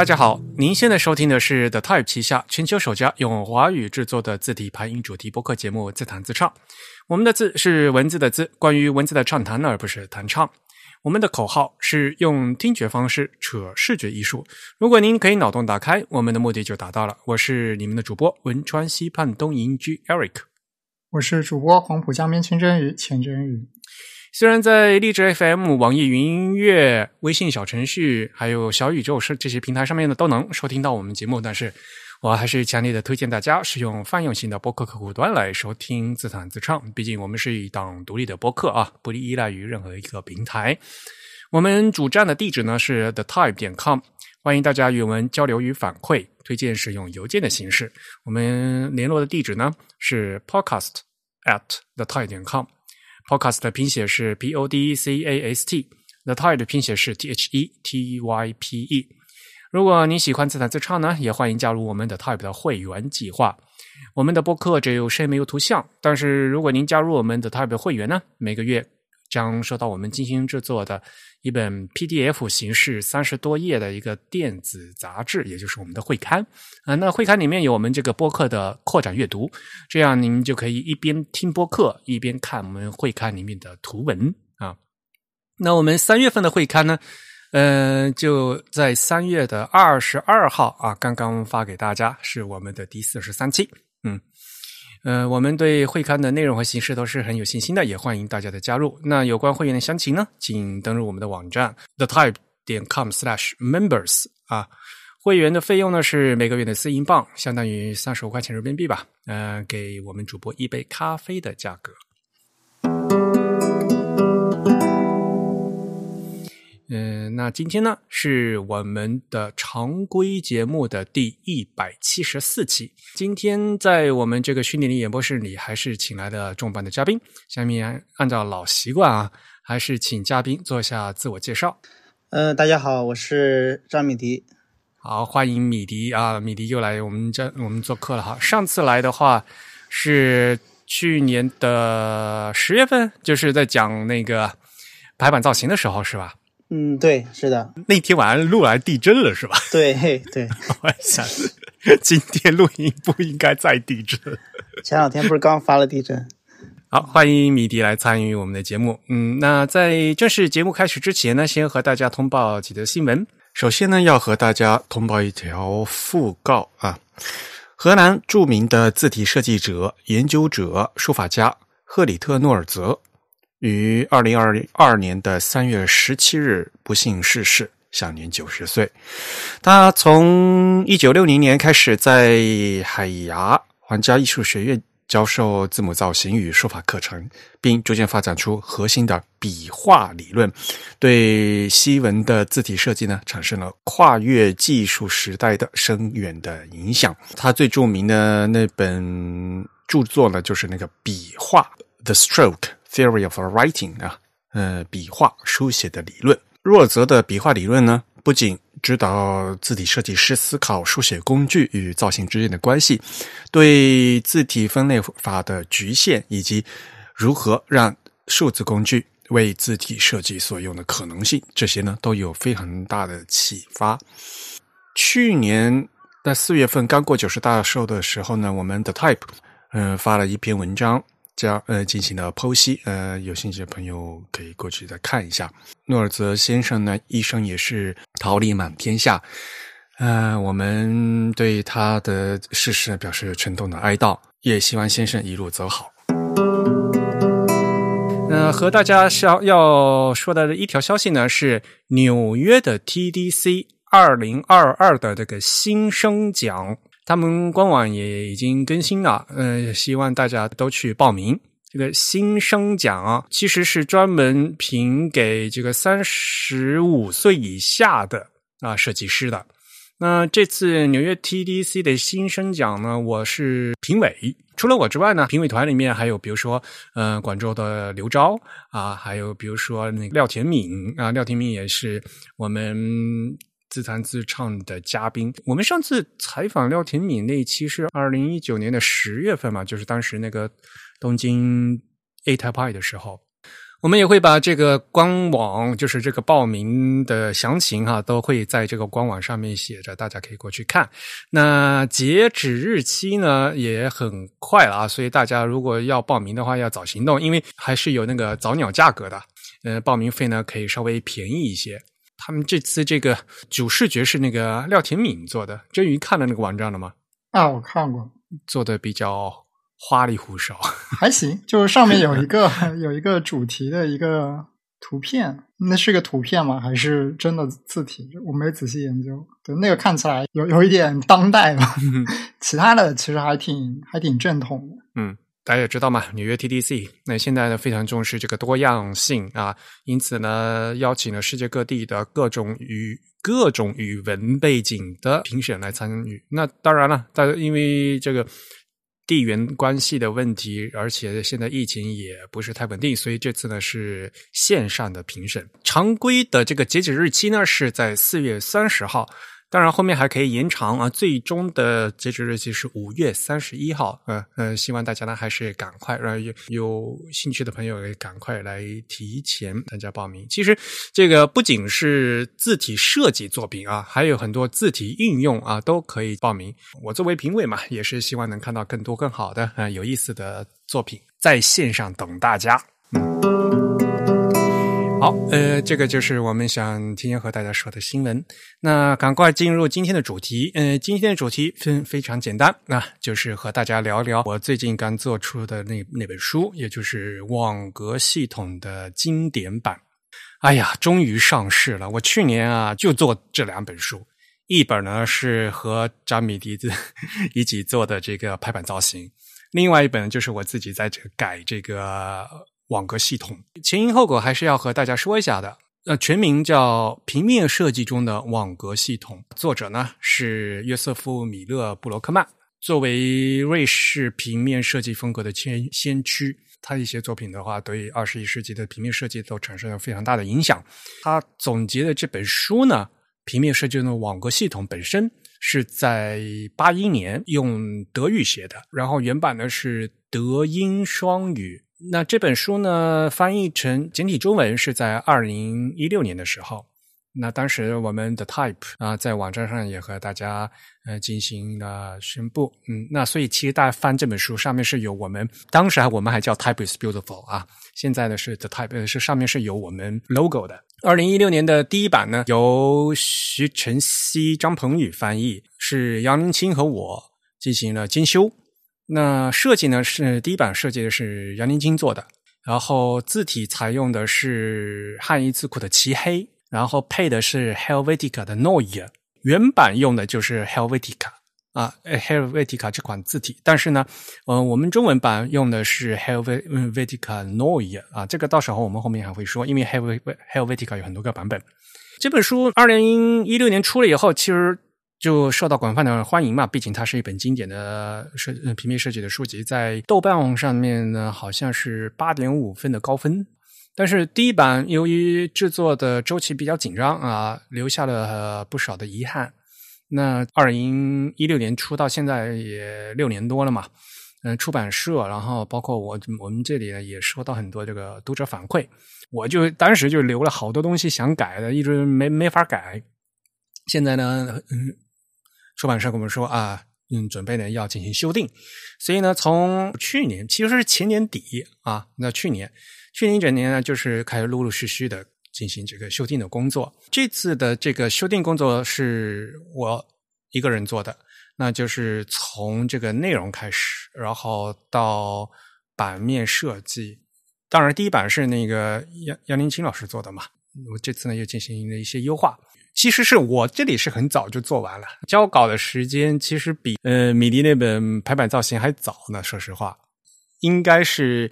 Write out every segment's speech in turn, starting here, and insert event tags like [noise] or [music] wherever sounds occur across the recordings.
大家好，您现在收听的是 The Type 旗下全球首家用华语制作的字体排音主题播客节目《自弹自唱》。我们的字是文字的字，关于文字的畅谈，而不是弹唱。我们的口号是用听觉方式扯视觉艺术。如果您可以脑洞打开，我们的目的就达到了。我是你们的主播汶川西畔东营居 Eric，我是主播黄浦江边清蒸鱼钱真鱼。虽然在荔枝 FM、网易云音乐、微信小程序还有小宇宙是这些平台上面呢都能收听到我们节目，但是我还是强烈的推荐大家使用泛用型的播客客户端来收听自弹自唱。毕竟我们是一档独立的播客啊，不依赖于任何一个平台。我们主站的地址呢是 the type 点 com，欢迎大家与我们交流与反馈，推荐使用邮件的形式。我们联络的地址呢是 podcast at the type 点 com。Podcast 的拼写是 P O D C A S T，The Type 的拼写是 T H E T Y P E。如果你喜欢自弹自唱呢，也欢迎加入我们的 Type 的会员计划。我们的播客只有声音没有图像，但是如果您加入我们的 Type 的会员呢，每个月将收到我们精心制作的一本 PDF 形式三十多页的一个电子杂志，也就是我们的会刊啊。那会刊里面有我们这个播客的扩展阅读，这样您就可以一边听播客一边看我们会刊里面的图文啊。那我们三月份的会刊呢，呃，就在三月的二十二号啊，刚刚发给大家，是我们的第四十三期，嗯。呃，我们对会刊的内容和形式都是很有信心的，也欢迎大家的加入。那有关会员的详情呢，请登录我们的网站 the type 点 com slash members 啊。会员的费用呢是每个月的四英镑，相当于三十五块钱人民币吧。呃，给我们主播一杯咖啡的价格。嗯，那今天呢是我们的常规节目的第一百七十四期。今天在我们这个虚拟的演播室里，还是请来的重磅的嘉宾。下面按照老习惯啊，还是请嘉宾做一下自我介绍。呃，大家好，我是张米迪。好，欢迎米迪啊！米迪又来我们这我们做客了哈。上次来的话是去年的十月份，就是在讲那个排版造型的时候，是吧？嗯，对，是的。那天晚上录来地震了，是吧？对对。[laughs] 我想，今天录音不应该再地震。前两天不是刚发了地震？好，欢迎米迪来参与我们的节目。嗯，那在正式节目开始之前呢，先和大家通报几则新闻。首先呢，要和大家通报一条讣告啊。荷兰著名的字体设计者、研究者、书法家赫里特诺尔泽。于二零二二年的三月十七日不幸逝世，享年九十岁。他从一九六零年开始在海牙皇家艺术学院教授字母造型与书法课程，并逐渐发展出核心的笔画理论，对西文的字体设计呢产生了跨越技术时代的深远的影响。他最著名的那本著作呢，就是那个笔画《The Stroke》。Theory of Writing 啊，呃，笔画书写的理论。若泽的笔画理论呢，不仅指导字体设计师思考书写工具与造型之间的关系，对字体分类法的局限以及如何让数字工具为字体设计所用的可能性，这些呢都有非常大的启发。去年在四月份刚过九十大寿的时候呢，我们的 Type 嗯发了一篇文章。将呃进行了剖析，呃，有兴趣的朋友可以过去再看一下。诺尔泽先生呢，一生也是桃李满天下，呃，我们对他的逝世表示沉痛的哀悼，也希望先生一路走好。那和大家要要说的一条消息呢，是纽约的 TDC 二零二二的这个新生奖。他们官网也已经更新了，呃，希望大家都去报名。这个新生奖啊，其实是专门评给这个三十五岁以下的啊设计师的。那这次纽约 TDC 的新生奖呢，我是评委。除了我之外呢，评委团里面还有比如说，呃，广州的刘钊啊，还有比如说那个廖田敏啊，廖田敏也是我们。自弹自唱的嘉宾，我们上次采访廖田敏那一期是二零一九年的十月份嘛，就是当时那个东京 A Type I 的时候，我们也会把这个官网，就是这个报名的详情哈，都会在这个官网上面写着，大家可以过去看。那截止日期呢也很快了啊，所以大家如果要报名的话，要早行动，因为还是有那个早鸟价格的。呃，报名费呢可以稍微便宜一些。他们这次这个主视觉是那个廖天敏做的，真鱼看了那个网站了吗？啊，我看过，做的比较花里胡哨，[laughs] 还行。就是上面有一个 [laughs] 有一个主题的一个图片，那是个图片吗？还是真的字体？我没仔细研究。对，那个看起来有有一点当代吧。[laughs] 其他的其实还挺还挺正统的。嗯。大家也知道嘛，纽约 TDC 那现在呢非常重视这个多样性啊，因此呢邀请了世界各地的各种语各种语文背景的评审来参与。那当然了，大家因为这个地缘关系的问题，而且现在疫情也不是太稳定，所以这次呢是线上的评审。常规的这个截止日期呢是在四月三十号。当然，后面还可以延长啊！最终的截止日期是五月三十一号。呃呃，希望大家呢还是赶快，让有有兴趣的朋友也赶快来提前参加报名。其实这个不仅是字体设计作品啊，还有很多字体应用啊，都可以报名。我作为评委嘛，也是希望能看到更多更好的啊有意思的作品在线上等大家。嗯好，呃，这个就是我们想提前和大家说的新闻。那赶快进入今天的主题。呃，今天的主题非非常简单，那就是和大家聊聊我最近刚做出的那那本书，也就是网格系统的经典版。哎呀，终于上市了！我去年啊就做这两本书，一本呢是和张米迪子 [laughs] 一起做的这个排版造型，另外一本就是我自己在这改这个。网格系统前因后果还是要和大家说一下的。呃，全名叫《平面设计中的网格系统》，作者呢是约瑟夫·米勒·布罗克曼。作为瑞士平面设计风格的先先驱，他一些作品的话，对二十一世纪的平面设计都产生了非常大的影响。他总结的这本书呢，《平面设计中的网格系统》本身是在八一年用德语写的，然后原版呢是德英双语。那这本书呢，翻译成简体中文是在二零一六年的时候。那当时我们的 Type 啊，在网站上也和大家呃进行了宣布。嗯，那所以其实大家翻这本书上面是有我们当时还我们还叫 Type is Beautiful 啊，现在呢是 The Type 呃是上面是有我们 logo 的。二零一六年的第一版呢，由徐晨曦、张鹏宇翻译，是杨林清和我进行了精修。那设计呢是第一版设计的是杨林金做的，然后字体采用的是汉译字库的漆黑，然后配的是 Helvetica 的 Neue，原版用的就是 Helvetica 啊，Helvetica 这款字体，但是呢，呃，我们中文版用的是 Helvetica Neue 啊，这个到时候我们后面还会说，因为 Helvetica 有很多个版本。这本书二零一六年出了以后，其实。就受到广泛的欢迎嘛，毕竟它是一本经典的设平面设计的书籍，在豆瓣上面呢好像是八点五分的高分。但是第一版由于制作的周期比较紧张啊，留下了不少的遗憾。那二零一六年出到现在也六年多了嘛，嗯，出版社然后包括我我们这里呢也收到很多这个读者反馈，我就当时就留了好多东西想改的，一直没没法改。现在呢，嗯。出版社跟我们说啊，嗯，准备呢要进行修订，所以呢，从去年其实是前年底啊，那去年去年一整年呢，就是开始陆陆续续的进行这个修订的工作。这次的这个修订工作是我一个人做的，那就是从这个内容开始，然后到版面设计。当然，第一版是那个杨杨林清老师做的嘛，我这次呢又进行了一些优化。其实是我这里是很早就做完了，交稿的时间其实比呃米迪那本排版造型还早呢。说实话，应该是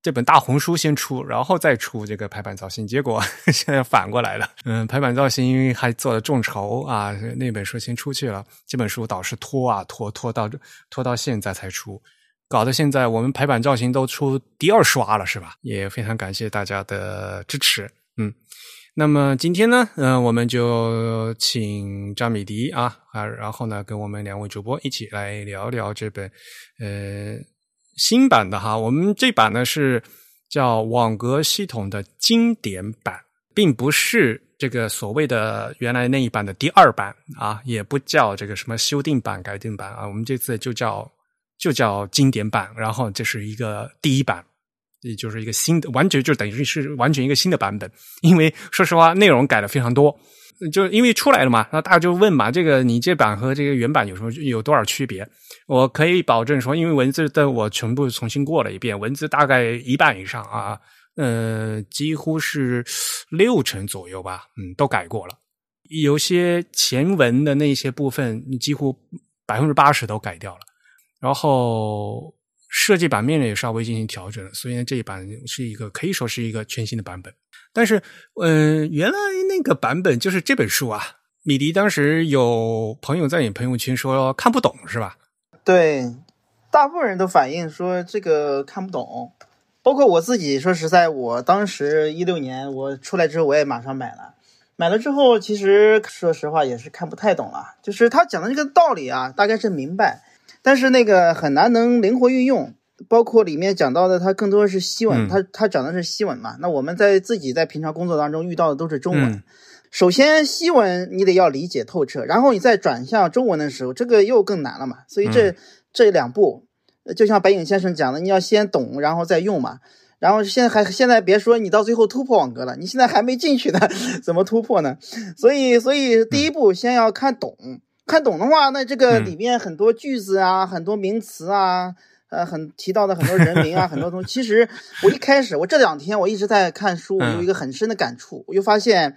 这本大红书先出，然后再出这个排版造型。结果 [laughs] 现在反过来了，嗯，排版造型还做了众筹啊，那本书先出去了，这本书导师拖啊拖拖到拖到现在才出，搞得现在我们排版造型都出第二刷了，是吧？也非常感谢大家的支持，嗯。那么今天呢，嗯，我们就请张米迪啊啊，然后呢，跟我们两位主播一起来聊聊这本呃新版的哈。我们这版呢是叫网格系统的经典版，并不是这个所谓的原来那一版的第二版啊，也不叫这个什么修订版、改订版啊，我们这次就叫就叫经典版，然后这是一个第一版。也就是一个新的，完全就等于是完全一个新的版本。因为说实话，内容改了非常多，就因为出来了嘛，那大家就问嘛，这个你这版和这个原版有什么有多少区别？我可以保证说，因为文字的我全部重新过了一遍，文字大概一半以上啊，呃，几乎是六成左右吧，嗯，都改过了。有些前文的那些部分，几乎百分之八十都改掉了，然后。设计版面呢也稍微进行调整，所以呢这一版是一个可以说是一个全新的版本。但是，嗯，原来那个版本就是这本书啊，米迪当时有朋友在你朋友圈说看不懂，是吧？对，大部分人都反映说这个看不懂，包括我自己。说实在，我当时一六年我出来之后，我也马上买了。买了之后，其实说实话也是看不太懂了。就是他讲的这个道理啊，大概是明白。但是那个很难能灵活运用，包括里面讲到的，它更多的是西文，它它讲的是西文嘛。那我们在自己在平常工作当中遇到的都是中文。首先西文你得要理解透彻，然后你再转向中文的时候，这个又更难了嘛。所以这这两步，就像白影先生讲的，你要先懂，然后再用嘛。然后现在还现在别说你到最后突破网格了，你现在还没进去呢，[laughs] 怎么突破呢？所以所以第一步先要看懂。看懂的话，那这个里面很多句子啊，很多名词啊，呃，很提到的很多人名啊，[laughs] 很多东西。其实我一开始，我这两天我一直在看书，我有一个很深的感触。我就发现，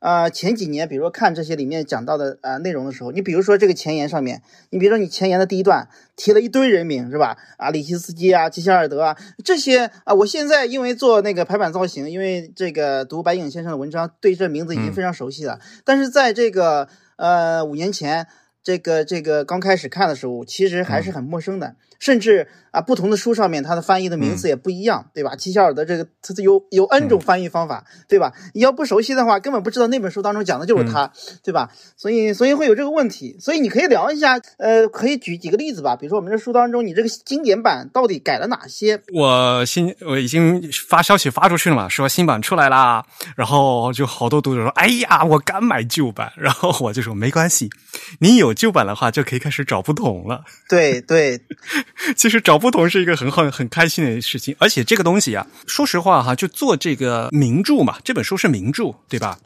呃，前几年，比如说看这些里面讲到的呃内容的时候，你比如说这个前言上面，你比如说你前言的第一段提了一堆人名，是吧？啊，里希斯基啊，吉希尔德啊，这些啊，我现在因为做那个排版造型，因为这个读白影先生的文章，对这名字已经非常熟悉了。但是在这个呃，五年前这个这个刚开始看的时候，其实还是很陌生的，甚至啊，不同的书上面它的翻译的名字也不一样，对吧？齐肖尔的这个，它有有 N 种翻译方法，对吧？你要不熟悉的话，根本不知道那本书当中讲的就是他，对吧？所以所以会有这个问题，所以你可以聊一下，呃，可以举几个例子吧，比如说我们这书当中，你这个经典版到底改了哪些？我新我已经发消息发出去了嘛，说新版出来啦，然后就好多读者说，哎呀，我敢买旧版，然后我就说没关系，你有。旧版的话就可以开始找不同了。对对，[laughs] 其实找不同是一个很很很开心的事情。而且这个东西啊，说实话哈，就做这个名著嘛，这本书是名著，对吧？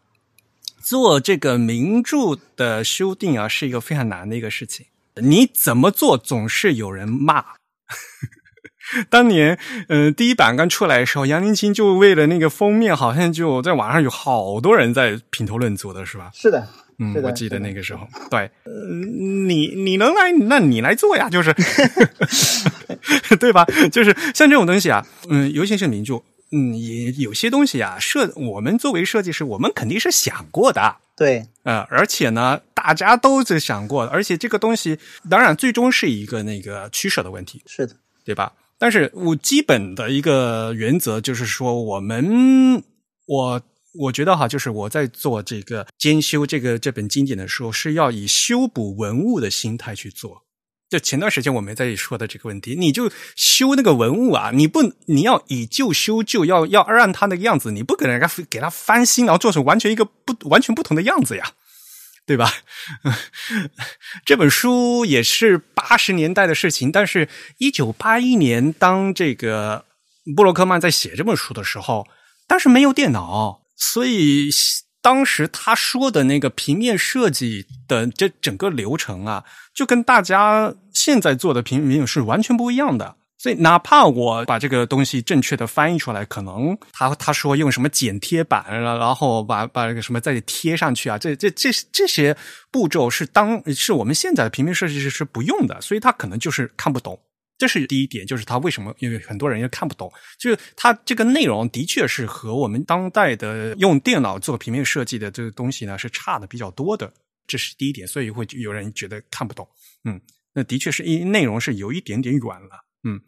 做这个名著的修订啊，是一个非常难的一个事情。你怎么做，总是有人骂。[laughs] 当年，嗯，第一版刚出来的时候，杨林清就为了那个封面，好像就在网上有好多人在评头论足的，是吧？是的。嗯，我记得那个时候，对，你你能来，那你来做呀，就是，[laughs] 对吧？就是像这种东西啊，嗯，尤其是名著，嗯，也有些东西啊，设我们作为设计师，我们肯定是想过的，对，呃，而且呢，大家都在想过，而且这个东西，当然最终是一个那个取舍的问题，是的，对吧？但是我基本的一个原则就是说，我们我。我觉得哈，就是我在做这个兼修这个这本经典的时候，是要以修补文物的心态去做。就前段时间我们在说的这个问题，你就修那个文物啊，你不你要以旧修旧，要要让它那个样子，你不给人家给他翻新，然后做成完全一个不完全不同的样子呀，对吧？[laughs] 这本书也是八十年代的事情，但是一九八一年当这个布洛克曼在写这本书的时候，当时没有电脑。所以当时他说的那个平面设计的这整个流程啊，就跟大家现在做的平面是完全不一样的。所以哪怕我把这个东西正确的翻译出来，可能他他说用什么剪贴板，然后把把那个什么再贴上去啊，这这这这些步骤是当是我们现在的平面设计师是不用的，所以他可能就是看不懂。这是第一点，就是他为什么？因为很多人又看不懂，就是他这个内容的确是和我们当代的用电脑做平面设计的这个东西呢是差的比较多的。这是第一点，所以会有人觉得看不懂。嗯，那的确是因内容是有一点点远了。嗯，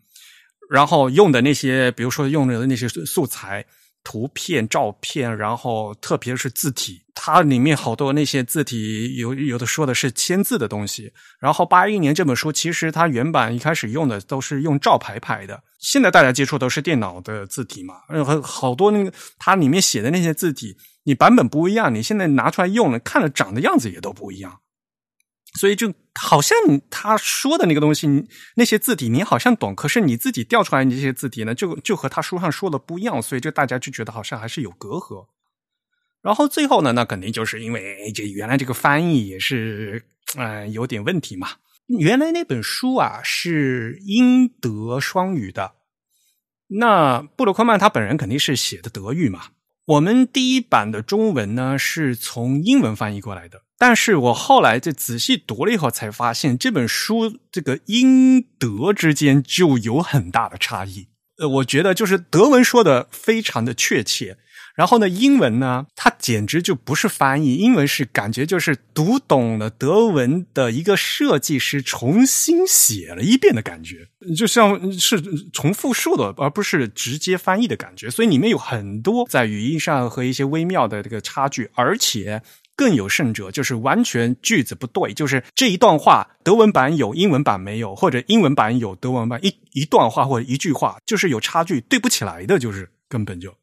然后用的那些，比如说用的那些素材，图片、照片，然后特别是字体，它里面好多那些字体有有的说的是签字的东西。然后八一年这本书其实它原版一开始用的都是用照排排的，现在大家接触都是电脑的字体嘛，然后好多那个它里面写的那些字体，你版本不一样，你现在拿出来用了，看了长的样子也都不一样。所以就好像他说的那个东西，那些字体你好像懂，可是你自己调出来那些字体呢，就就和他书上说的不一样，所以就大家就觉得好像还是有隔阂。然后最后呢，那肯定就是因为这原来这个翻译也是嗯有点问题嘛。原来那本书啊是英德双语的，那布鲁克曼他本人肯定是写的德语嘛。我们第一版的中文呢是从英文翻译过来的。但是我后来就仔细读了以后，才发现这本书这个英德之间就有很大的差异。呃，我觉得就是德文说的非常的确切，然后呢，英文呢，它简直就不是翻译，英文是感觉就是读懂了德文的一个设计师重新写了一遍的感觉，就像是重复述的，而不是直接翻译的感觉。所以里面有很多在语义上和一些微妙的这个差距，而且。更有甚者，就是完全句子不对，就是这一段话德文版有，英文版没有，或者英文版有，德文版一一段话或者一句话就是有差距，对不起来的，就是根本就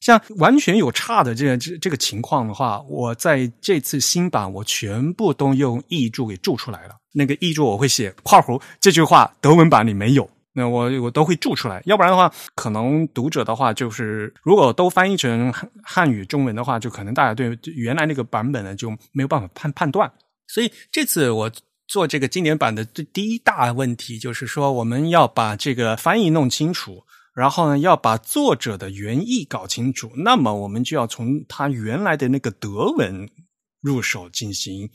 像完全有差的这这这个情况的话，我在这次新版我全部都用译注给注出来了。那个译注我会写括弧这句话德文版里没有。那我我都会注出来，要不然的话，可能读者的话就是，如果都翻译成汉语中文的话，就可能大家对原来那个版本呢就没有办法判判断。所以这次我做这个经典版的第第一大问题就是说，我们要把这个翻译弄清楚，然后呢要把作者的原意搞清楚，那么我们就要从他原来的那个德文入手进行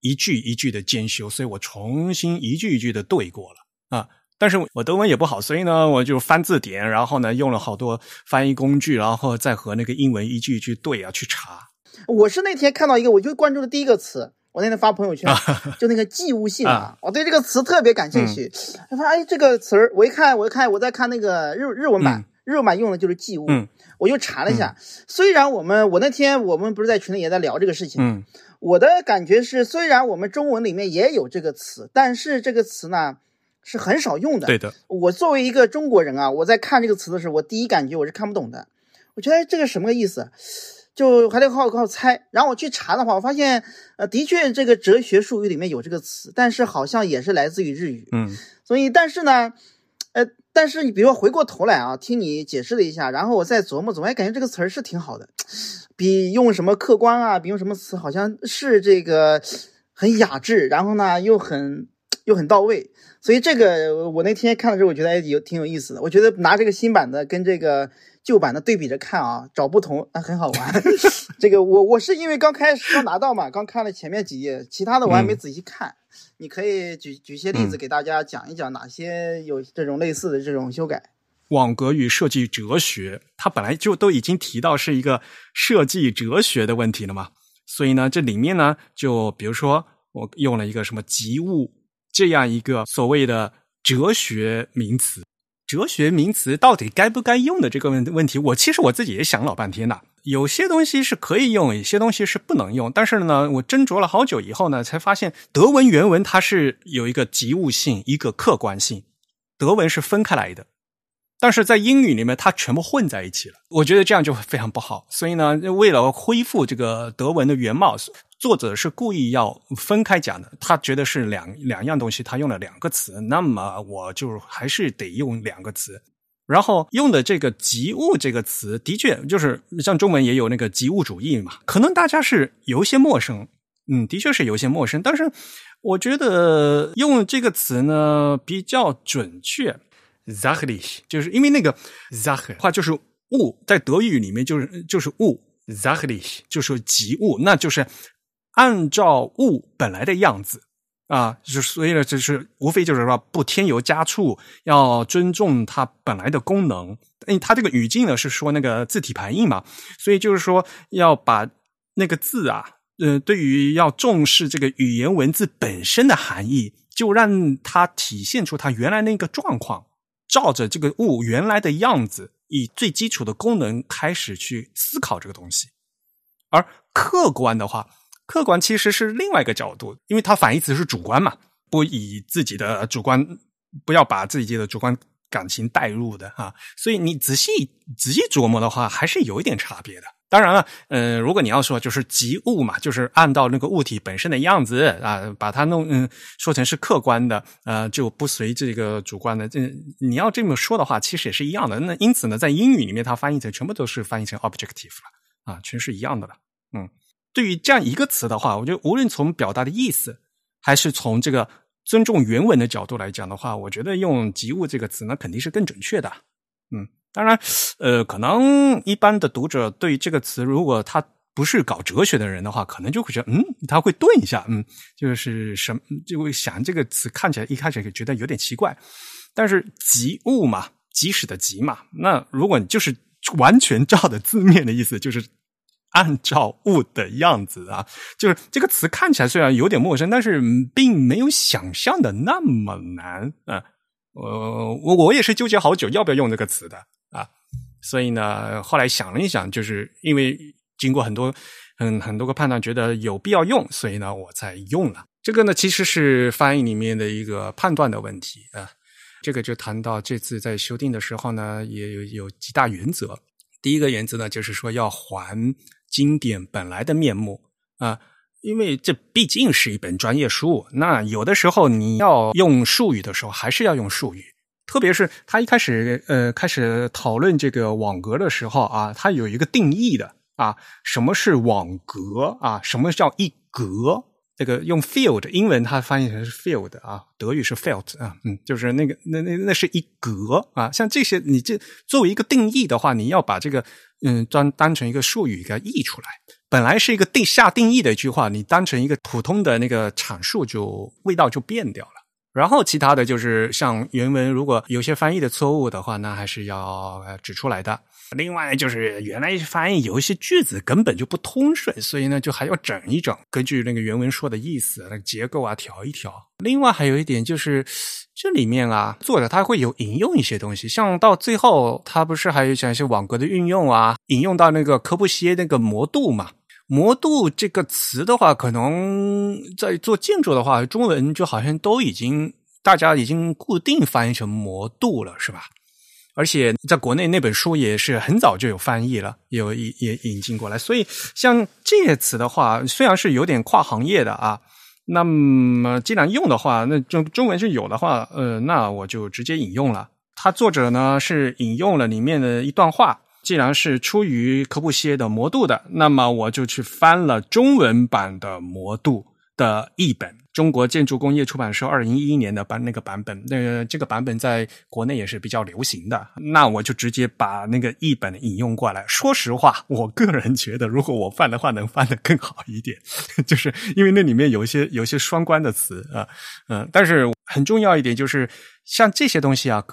一句一句的兼修，所以我重新一句一句的对过了啊。但是我德文也不好，所以呢，我就翻字典，然后呢，用了好多翻译工具，然后再和那个英文一句一句对啊去查。我是那天看到一个，我就关注的第一个词，我那天发朋友圈，[laughs] 就那个寄物信啊，我对这个词特别感兴趣。他说：“哎，这个词儿，我一看，我一看，我在看那个日日文版，日文版用的就是寄物。”我就查了一下，虽然我们我那天我们不是在群里也在聊这个事情，我的感觉是，虽然我们中文里面也有这个词，但是这个词呢。是很少用的。对的，我作为一个中国人啊，我在看这个词的时候，我第一感觉我是看不懂的。我觉得这个什么个意思？就还得靠靠猜。然后我去查的话，我发现，呃，的确这个哲学术语里面有这个词，但是好像也是来自于日语。嗯。所以，但是呢，呃，但是你比如说回过头来啊，听你解释了一下，然后我再琢磨琢磨，哎，感觉这个词儿是挺好的，比用什么客观啊，比用什么词，好像是这个很雅致，然后呢又很又很到位。所以这个我那天看的时候，我觉得有挺有意思的。我觉得拿这个新版的跟这个旧版的对比着看啊，找不同啊，很好玩。[laughs] 这个我我是因为刚开始刚拿到嘛，刚看了前面几页，其他的我还没仔细看。你可以举举些例子给大家讲一讲哪些有这种类似的这种修改。网格与设计哲学，它本来就都已经提到是一个设计哲学的问题了嘛，所以呢，这里面呢，就比如说我用了一个什么及物。这样一个所谓的哲学名词，哲学名词到底该不该用的这个问问题，我其实我自己也想老半天的。有些东西是可以用，有些东西是不能用。但是呢，我斟酌了好久以后呢，才发现德文原文它是有一个及物性，一个客观性，德文是分开来的。但是在英语里面，它全部混在一起了。我觉得这样就非常不好。所以呢，为了恢复这个德文的原貌。作者是故意要分开讲的，他觉得是两两样东西，他用了两个词，那么我就还是得用两个词。然后用的这个“及物”这个词，的确就是像中文也有那个及物主义嘛，可能大家是有一些陌生，嗯，的确是有一些陌生。但是我觉得用这个词呢比较准确 z a c h l i c h 就是因为那个 z a c h 话就是物，在德语里面就是就是物 z a c h l i c h 就是及物，那就是。按照物本来的样子啊，就所以呢，就是无非就是说不添油加醋，要尊重它本来的功能。因为它这个语境呢是说那个字体排印嘛，所以就是说要把那个字啊，呃，对于要重视这个语言文字本身的含义，就让它体现出它原来那个状况，照着这个物原来的样子以最基础的功能开始去思考这个东西。而客观的话，客观其实是另外一个角度，因为它反义词是主观嘛，不以自己的主观，不要把自己的主观感情带入的啊。所以你仔细仔细琢磨的话，还是有一点差别的。当然了，嗯，如果你要说就是及物嘛，就是按照那个物体本身的样子啊，把它弄嗯说成是客观的，呃，就不随这个主观的。这你要这么说的话，其实也是一样的。那因此呢，在英语里面，它翻译成全部都是翻译成 objective 了啊，全是一样的了。嗯，对于这样一个词的话，我觉得无论从表达的意思，还是从这个尊重原文的角度来讲的话，我觉得用及物这个词，那肯定是更准确的。嗯。当然，呃，可能一般的读者对这个词，如果他不是搞哲学的人的话，可能就会觉得，嗯，他会顿一下，嗯，就是什么，就会想这个词看起来一开始就觉得有点奇怪。但是“及物”嘛，即使的“及”嘛，那如果你就是完全照的字面的意思，就是按照物的样子啊，[laughs] 就是这个词看起来虽然有点陌生，但是并没有想象的那么难啊。呃，我我也是纠结好久要不要用这个词的啊。所以呢，后来想了一想，就是因为经过很多很很多个判断，觉得有必要用，所以呢，我才用了这个呢。其实是翻译里面的一个判断的问题啊。这个就谈到这次在修订的时候呢，也有有几大原则。第一个原则呢，就是说要还经典本来的面目啊，因为这毕竟是一本专业书，那有的时候你要用术语的时候，还是要用术语。特别是他一开始呃开始讨论这个网格的时候啊，他有一个定义的啊，什么是网格啊？什么叫一格？这个用 field 英文它翻译成是 field 啊，德语是 felt 啊，嗯，就是那个那那那是一格啊。像这些，你这作为一个定义的话，你要把这个嗯当当成一个术语给它译出来。本来是一个定下定义的一句话，你当成一个普通的那个阐述，就味道就变掉了。然后其他的就是像原文，如果有些翻译的错误的话，那还是要指出来的。另外呢就是原来翻译有一些句子根本就不通顺，所以呢就还要整一整，根据那个原文说的意思，那个结构啊调一调。另外还有一点就是这里面啊，作者他会有引用一些东西，像到最后他不是还有讲一些网格的运用啊，引用到那个科布西耶那个模度嘛。模度这个词的话，可能在做建筑的话，中文就好像都已经大家已经固定翻译成模度了，是吧？而且在国内那本书也是很早就有翻译了，有也也引进过来。所以像这些词的话，虽然是有点跨行业的啊，那么既然用的话，那中中文是有的话，呃，那我就直接引用了。他作者呢是引用了里面的一段话。既然是出于科布西耶的《魔度》的，那么我就去翻了中文版的《魔度》的译本，中国建筑工业出版社二零一一年的版那个版本，那个这个版本在国内也是比较流行的。那我就直接把那个译本引用过来。说实话，我个人觉得，如果我翻的话，能翻得更好一点，[laughs] 就是因为那里面有一些有一些双关的词啊，嗯，但是很重要一点就是，像这些东西啊，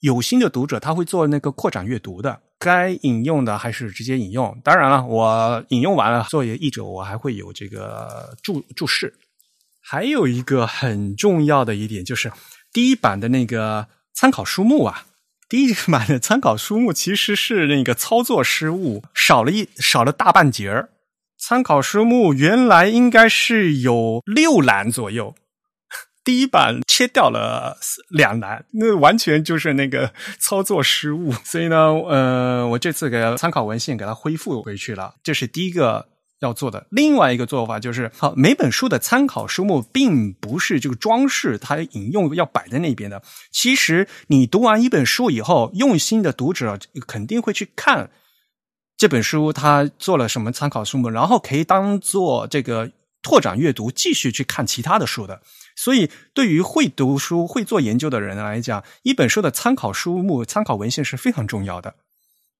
有心的读者他会做那个扩展阅读的。该引用的还是直接引用。当然了，我引用完了，作为译者，我还会有这个注注释。还有一个很重要的一点就是，第一版的那个参考书目啊，第一版的参考书目其实是那个操作失误，少了一少了大半截儿。参考书目原来应该是有六栏左右。第一版切掉了两栏，那完全就是那个操作失误。所以呢，呃，我这次给参考文献给它恢复回去了。这是第一个要做的。另外一个做法就是，好，每本书的参考书目并不是这个装饰，它引用要摆在那边的。其实你读完一本书以后，用心的读者肯定会去看这本书，它做了什么参考书目，然后可以当做这个拓展阅读，继续去看其他的书的。所以，对于会读书、会做研究的人来讲，一本书的参考书目、参考文献是非常重要的。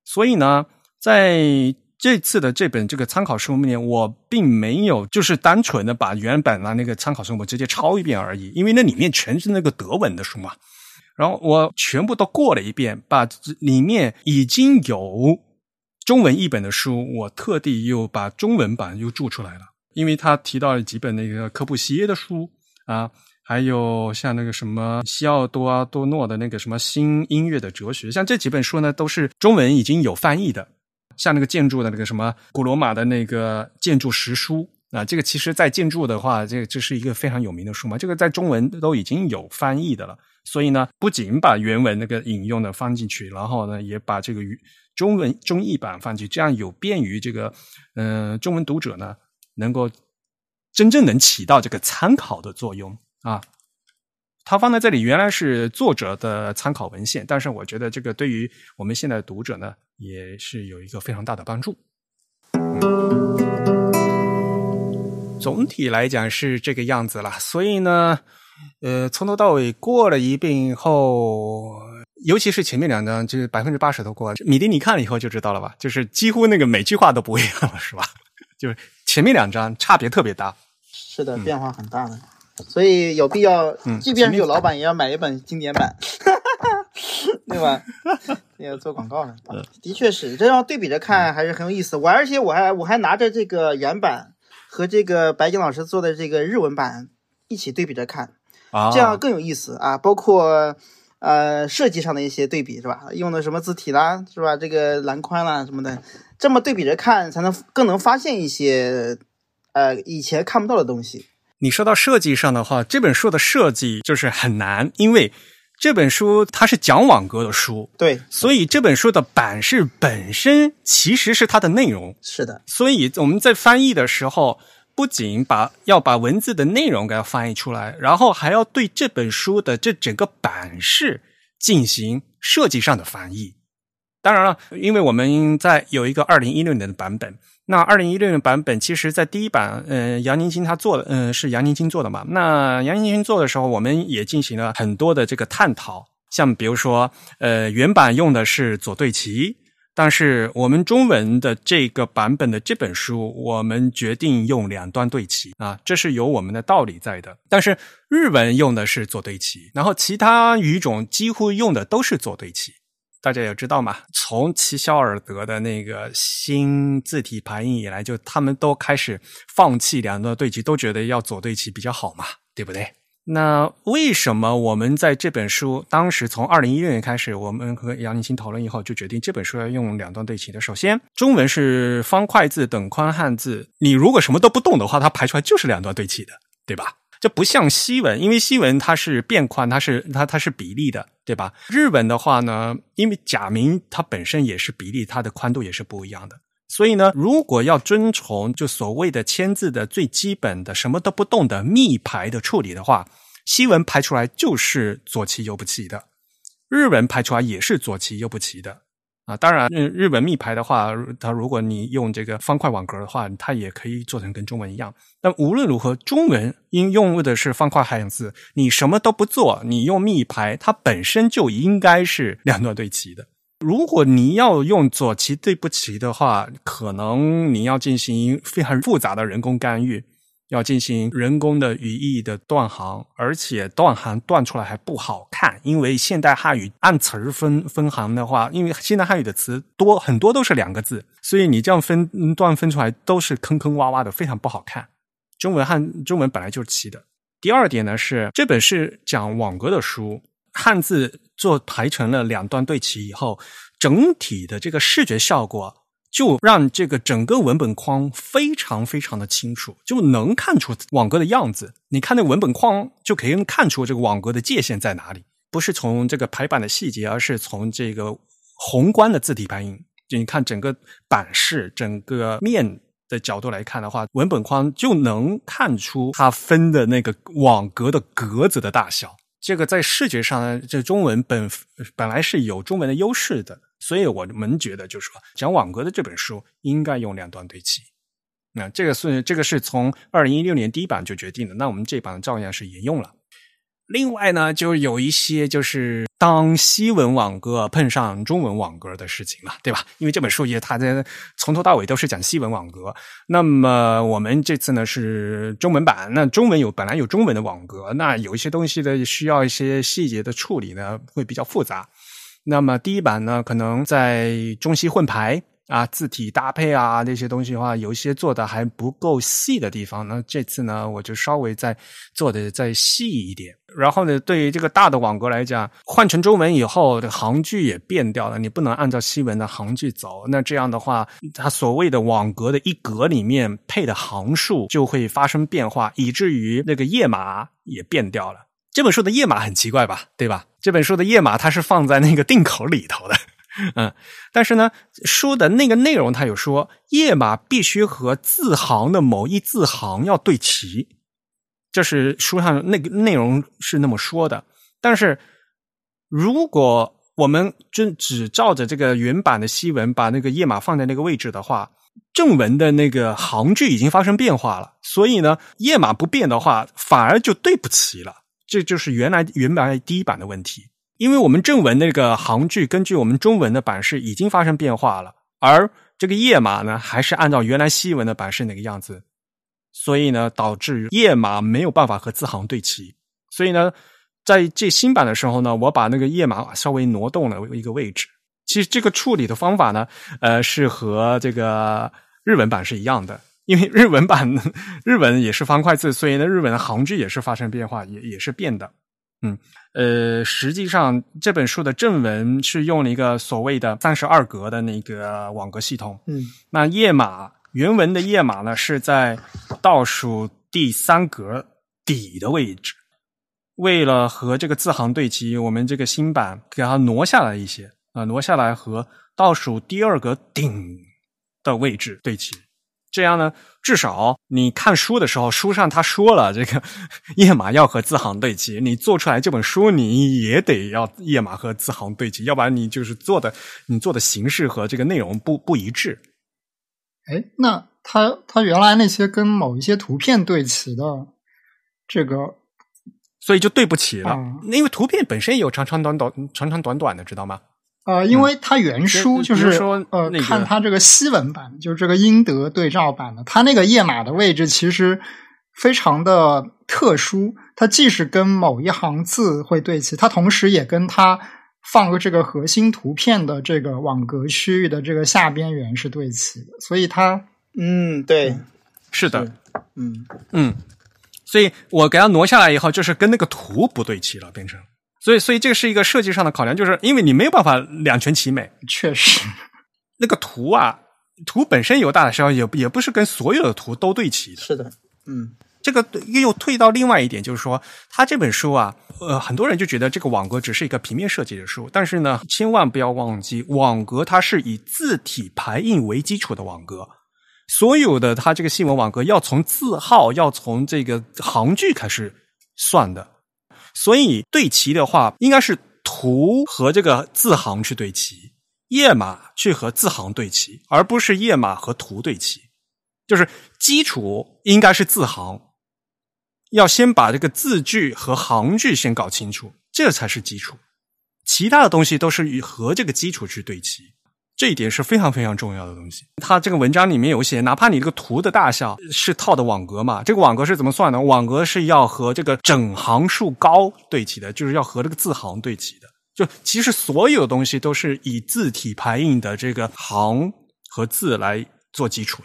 所以呢，在这次的这本这个参考书目里面，我并没有就是单纯的把原本的那个参考书目直接抄一遍而已，因为那里面全是那个德文的书嘛。然后我全部都过了一遍，把里面已经有中文译本的书，我特地又把中文版又注出来了，因为他提到了几本那个科布西耶的书。啊，还有像那个什么西奥多阿多诺的那个什么新音乐的哲学，像这几本书呢，都是中文已经有翻译的。像那个建筑的那个什么古罗马的那个建筑实书啊，这个其实在建筑的话，这个这是一个非常有名的书嘛，这个在中文都已经有翻译的了。所以呢，不仅把原文那个引用的放进去，然后呢，也把这个中文中译版放进去，这样有便于这个嗯中文读者呢，能够真正能起到这个参考的作用啊。它放在这里原来是作者的参考文献，但是我觉得这个对于我们现在的读者呢，也是有一个非常大的帮助。总体来讲是这个样子了，所以呢，呃，从头到尾过了一遍以后，尤其是前面两章，就是百分之八十都过了。米迪，你看了以后就知道了吧？就是几乎那个每句话都不一样了，是吧？[laughs] 就是前面两张差别特别大。是的，变化很大的。所以有必要，即便是有老板，也要买一本经典版，[laughs] 对吧？也要做广告了。的确是，这样对比着看还是很有意思。我而且我还我还拿着这个原版和这个白金老师做的这个日文版一起对比着看，这样更有意思啊！包括呃设计上的一些对比是吧？用的什么字体啦，是吧？这个栏宽啦什么的，这么对比着看，才能更能发现一些呃以前看不到的东西。你说到设计上的话，这本书的设计就是很难，因为这本书它是讲网格的书，对，所以这本书的版式本身其实是它的内容，是的。所以我们在翻译的时候，不仅把要把文字的内容给它翻译出来，然后还要对这本书的这整个版式进行设计上的翻译。当然了，因为我们在有一个二零一六年的版本。那二零一六年版本，其实在第一版，呃，杨宁金他做的，嗯，是杨宁金做的嘛？那杨宁金做的时候，我们也进行了很多的这个探讨，像比如说，呃，原版用的是左对齐，但是我们中文的这个版本的这本书，我们决定用两端对齐啊，这是有我们的道理在的。但是日文用的是左对齐，然后其他语种几乎用的都是左对齐。大家也知道嘛，从齐肖尔德的那个新字体排印以来，就他们都开始放弃两段对齐，都觉得要左对齐比较好嘛，对不对？那为什么我们在这本书当时从二零一六年开始，我们和杨立新讨论以后，就决定这本书要用两段对齐的？首先，中文是方块字等宽汉字，你如果什么都不动的话，它排出来就是两段对齐的，对吧？这不像西文，因为西文它是变宽，它是它它是比例的，对吧？日文的话呢，因为假名它本身也是比例，它的宽度也是不一样的。所以呢，如果要遵从就所谓的签字的最基本的什么都不动的密排的处理的话，西文排出来就是左齐右不齐的，日文排出来也是左齐右不齐的。当然，日日本密排的话，它如果你用这个方块网格的话，它也可以做成跟中文一样。但无论如何，中文应用的是方块汉字，你什么都不做，你用密排，它本身就应该是两段对齐的。如果你要用左齐对不齐的话，可能你要进行非常复杂的人工干预。要进行人工的语义的断行，而且断行断出来还不好看，因为现代汉语按词儿分分行的话，因为现代汉语的词多很多都是两个字，所以你这样分段分出来都是坑坑洼洼的，非常不好看。中文汉中文本来就是齐的。第二点呢是这本是讲网格的书，汉字做排成了两段对齐以后，整体的这个视觉效果。就让这个整个文本框非常非常的清楚，就能看出网格的样子。你看那文本框就可以看出这个网格的界限在哪里，不是从这个排版的细节，而是从这个宏观的字体排印。就你看整个版式、整个面的角度来看的话，文本框就能看出它分的那个网格的格子的大小。这个在视觉上呢，这中文本本来是有中文的优势的。所以我们觉得，就是说，讲网格的这本书应该用两段对齐。那这个是这个是从二零一六年第一版就决定的，那我们这版照样是沿用了。另外呢，就有一些就是当西文网格碰上中文网格的事情了，对吧？因为这本书也它的从头到尾都是讲西文网格。那么我们这次呢是中文版，那中文有本来有中文的网格，那有一些东西的需要一些细节的处理呢，会比较复杂。那么第一版呢，可能在中西混排啊，字体搭配啊那些东西的话，有一些做的还不够细的地方。那这次呢，我就稍微再做的再细一点。然后呢，对于这个大的网格来讲，换成中文以后，这行距也变掉了，你不能按照西文的行距走。那这样的话，它所谓的网格的一格里面配的行数就会发生变化，以至于那个页码也变掉了。这本书的页码很奇怪吧？对吧？这本书的页码它是放在那个定口里头的。嗯，但是呢，书的那个内容它有说，页码必须和字行的某一字行要对齐，这是书上那个内容是那么说的。但是，如果我们真只照着这个原版的西文把那个页码放在那个位置的话，正文的那个行距已经发生变化了，所以呢，页码不变的话，反而就对不齐了。这就是原来原版第一版的问题。因为我们正文那个行距根据我们中文的版式已经发生变化了，而这个页码呢还是按照原来西文的版式那个样子，所以呢导致页码没有办法和字行对齐。所以呢，在这新版的时候呢，我把那个页码稍微挪动了一个位置。其实这个处理的方法呢，呃，是和这个日文版是一样的，因为日文版日文也是方块字，所以呢日文的行距也是发生变化，也也是变的。嗯，呃，实际上这本书的正文是用了一个所谓的三十二格的那个网格系统。嗯，那页码原文的页码呢是在倒数第三格底的位置。为了和这个字行对齐，我们这个新版给它挪下来一些啊，挪下来和倒数第二格顶的位置对齐。这样呢，至少你看书的时候，书上他说了这个 [laughs] 页码要和字行对齐。你做出来这本书，你也得要页码和字行对齐，要不然你就是做的你做的形式和这个内容不不一致。哎，那他他原来那些跟某一些图片对齐的这个，所以就对不起了，因为图片本身也有长长短短、长长短短的，知道吗？呃，因为它原书就是说，呃，看它这个西文版，就是这个英德对照版的，它那个页码的位置其实非常的特殊。它既是跟某一行字会对齐，它同时也跟它放个这个核心图片的这个网格区域的这个下边缘是对齐的。所以它，嗯，对，是的，嗯嗯，所以我给它挪下来以后，就是跟那个图不对齐了，变成。所以，所以这个是一个设计上的考量，就是因为你没有办法两全其美。确实，那个图啊，图本身有大小，也也不是跟所有的图都对齐的。是的，嗯，这个又退到另外一点，就是说，他这本书啊，呃，很多人就觉得这个网格只是一个平面设计的书，但是呢，千万不要忘记，网格它是以字体排印为基础的网格，所有的它这个新闻网格要从字号，要从这个行距开始算的。所以对齐的话，应该是图和这个字行去对齐，页码去和字行对齐，而不是页码和图对齐。就是基础应该是字行，要先把这个字距和行距先搞清楚，这才是基础。其他的东西都是与和这个基础去对齐。这一点是非常非常重要的东西。它这个文章里面有写，哪怕你这个图的大小是套的网格嘛，这个网格是怎么算的？网格是要和这个整行数高对齐的，就是要和这个字行对齐的。就其实所有东西都是以字体排印的这个行和字来做基础。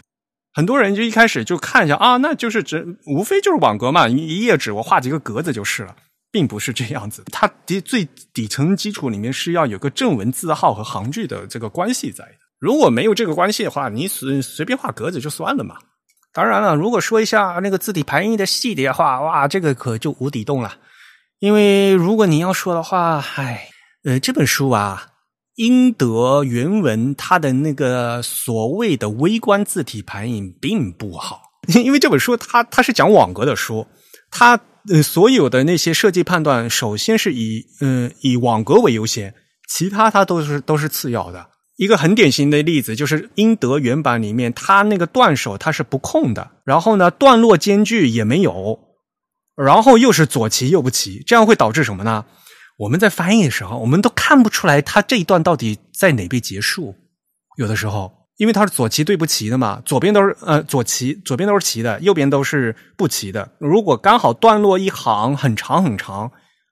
很多人就一开始就看一下啊，那就是只无非就是网格嘛，一页纸我画几个格子就是了。并不是这样子，它底最底层基础里面是要有个正文字号和行距的这个关系在的。如果没有这个关系的话，你随随便画格子就算了嘛。当然了，如果说一下那个字体排印的细节的话，哇，这个可就无底洞了。因为如果你要说的话，唉，呃，这本书啊，英德原文它的那个所谓的微观字体排印并不好，[laughs] 因为这本书它它是讲网格的书，它。呃，所有的那些设计判断，首先是以嗯以网格为优先，其他它都是都是次要的。一个很典型的例子就是英德原版里面，它那个断手它是不空的，然后呢段落间距也没有，然后又是左齐右不齐，这样会导致什么呢？我们在翻译的时候，我们都看不出来它这一段到底在哪边结束，有的时候。因为它是左齐对不齐的嘛，左边都是呃左齐，左边都是齐的，右边都是不齐的。如果刚好段落一行很长很长，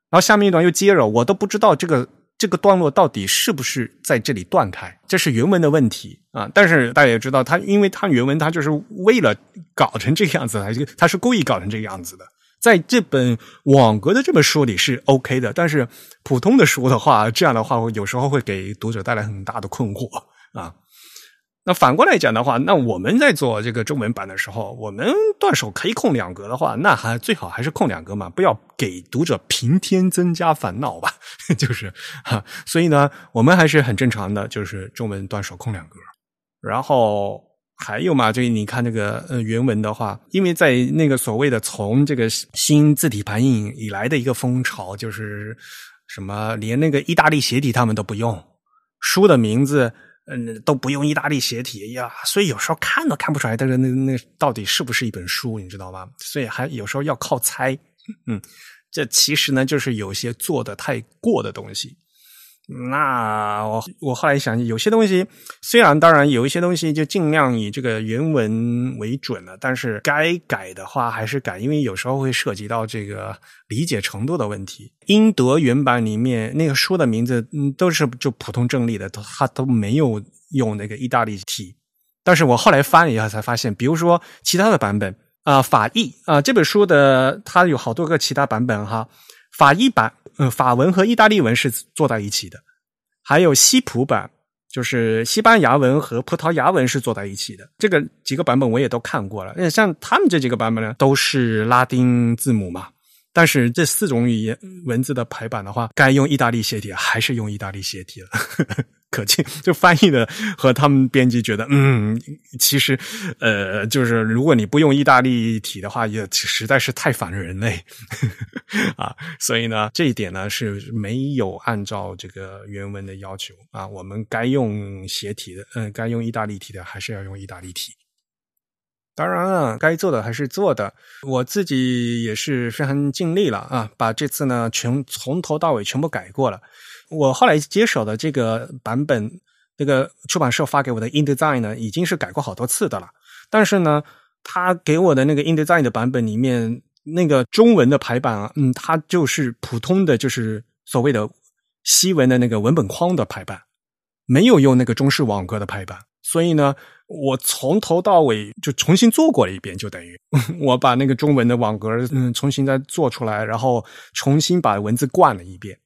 然后下面一段又接着，我都不知道这个这个段落到底是不是在这里断开？这是原文的问题啊。但是大家也知道，他因为他原文他就是为了搞成这个样子，来，它是故意搞成这个样子的。在这本网格的这本书里是 OK 的，但是普通的书的话，这样的话有时候会给读者带来很大的困惑啊。那反过来讲的话，那我们在做这个中文版的时候，我们断手可以空两格的话，那还最好还是空两格嘛，不要给读者平添增加烦恼吧。[laughs] 就是哈，所以呢，我们还是很正常的，就是中文断手空两格。然后还有嘛，就你看那个呃原文的话，因为在那个所谓的从这个新字体排印以来的一个风潮，就是什么连那个意大利斜体他们都不用，书的名字。嗯，都不用意大利斜体呀，所以有时候看都看不出来，但是那那到底是不是一本书，你知道吗？所以还有时候要靠猜。嗯，这其实呢，就是有些做的太过的东西。那我我后来想，有些东西虽然当然有一些东西就尽量以这个原文为准了，但是该改的话还是改，因为有时候会涉及到这个理解程度的问题。英德原版里面那个书的名字，嗯，都是就普通正例的，他都没有用那个意大利体。但是我后来翻了以后才发现，比如说其他的版本啊，法译啊，这本书的它有好多个其他版本哈，法译版。嗯，法文和意大利文是坐在一起的，还有西普版，就是西班牙文和葡萄牙文是坐在一起的。这个几个版本我也都看过了。像他们这几个版本呢，都是拉丁字母嘛。但是这四种语言文字的排版的话，该用意大利斜体还是用意大利斜体了。可见，就翻译的和他们编辑觉得，嗯，其实，呃，就是如果你不用意大利体的话，也实在是太反人类 [laughs] 啊。所以呢，这一点呢是没有按照这个原文的要求啊。我们该用斜体的，嗯，该用意大利体的，还是要用意大利体。当然了，该做的还是做的。我自己也是非常尽力了啊，把这次呢全从头到尾全部改过了。我后来接手的这个版本，那个出版社发给我的 InDesign 呢，已经是改过好多次的了。但是呢，他给我的那个 InDesign 的版本里面，那个中文的排版啊，嗯，它就是普通的，就是所谓的西文的那个文本框的排版，没有用那个中式网格的排版。所以呢，我从头到尾就重新做过了一遍，就等于 [laughs] 我把那个中文的网格嗯重新再做出来，然后重新把文字灌了一遍。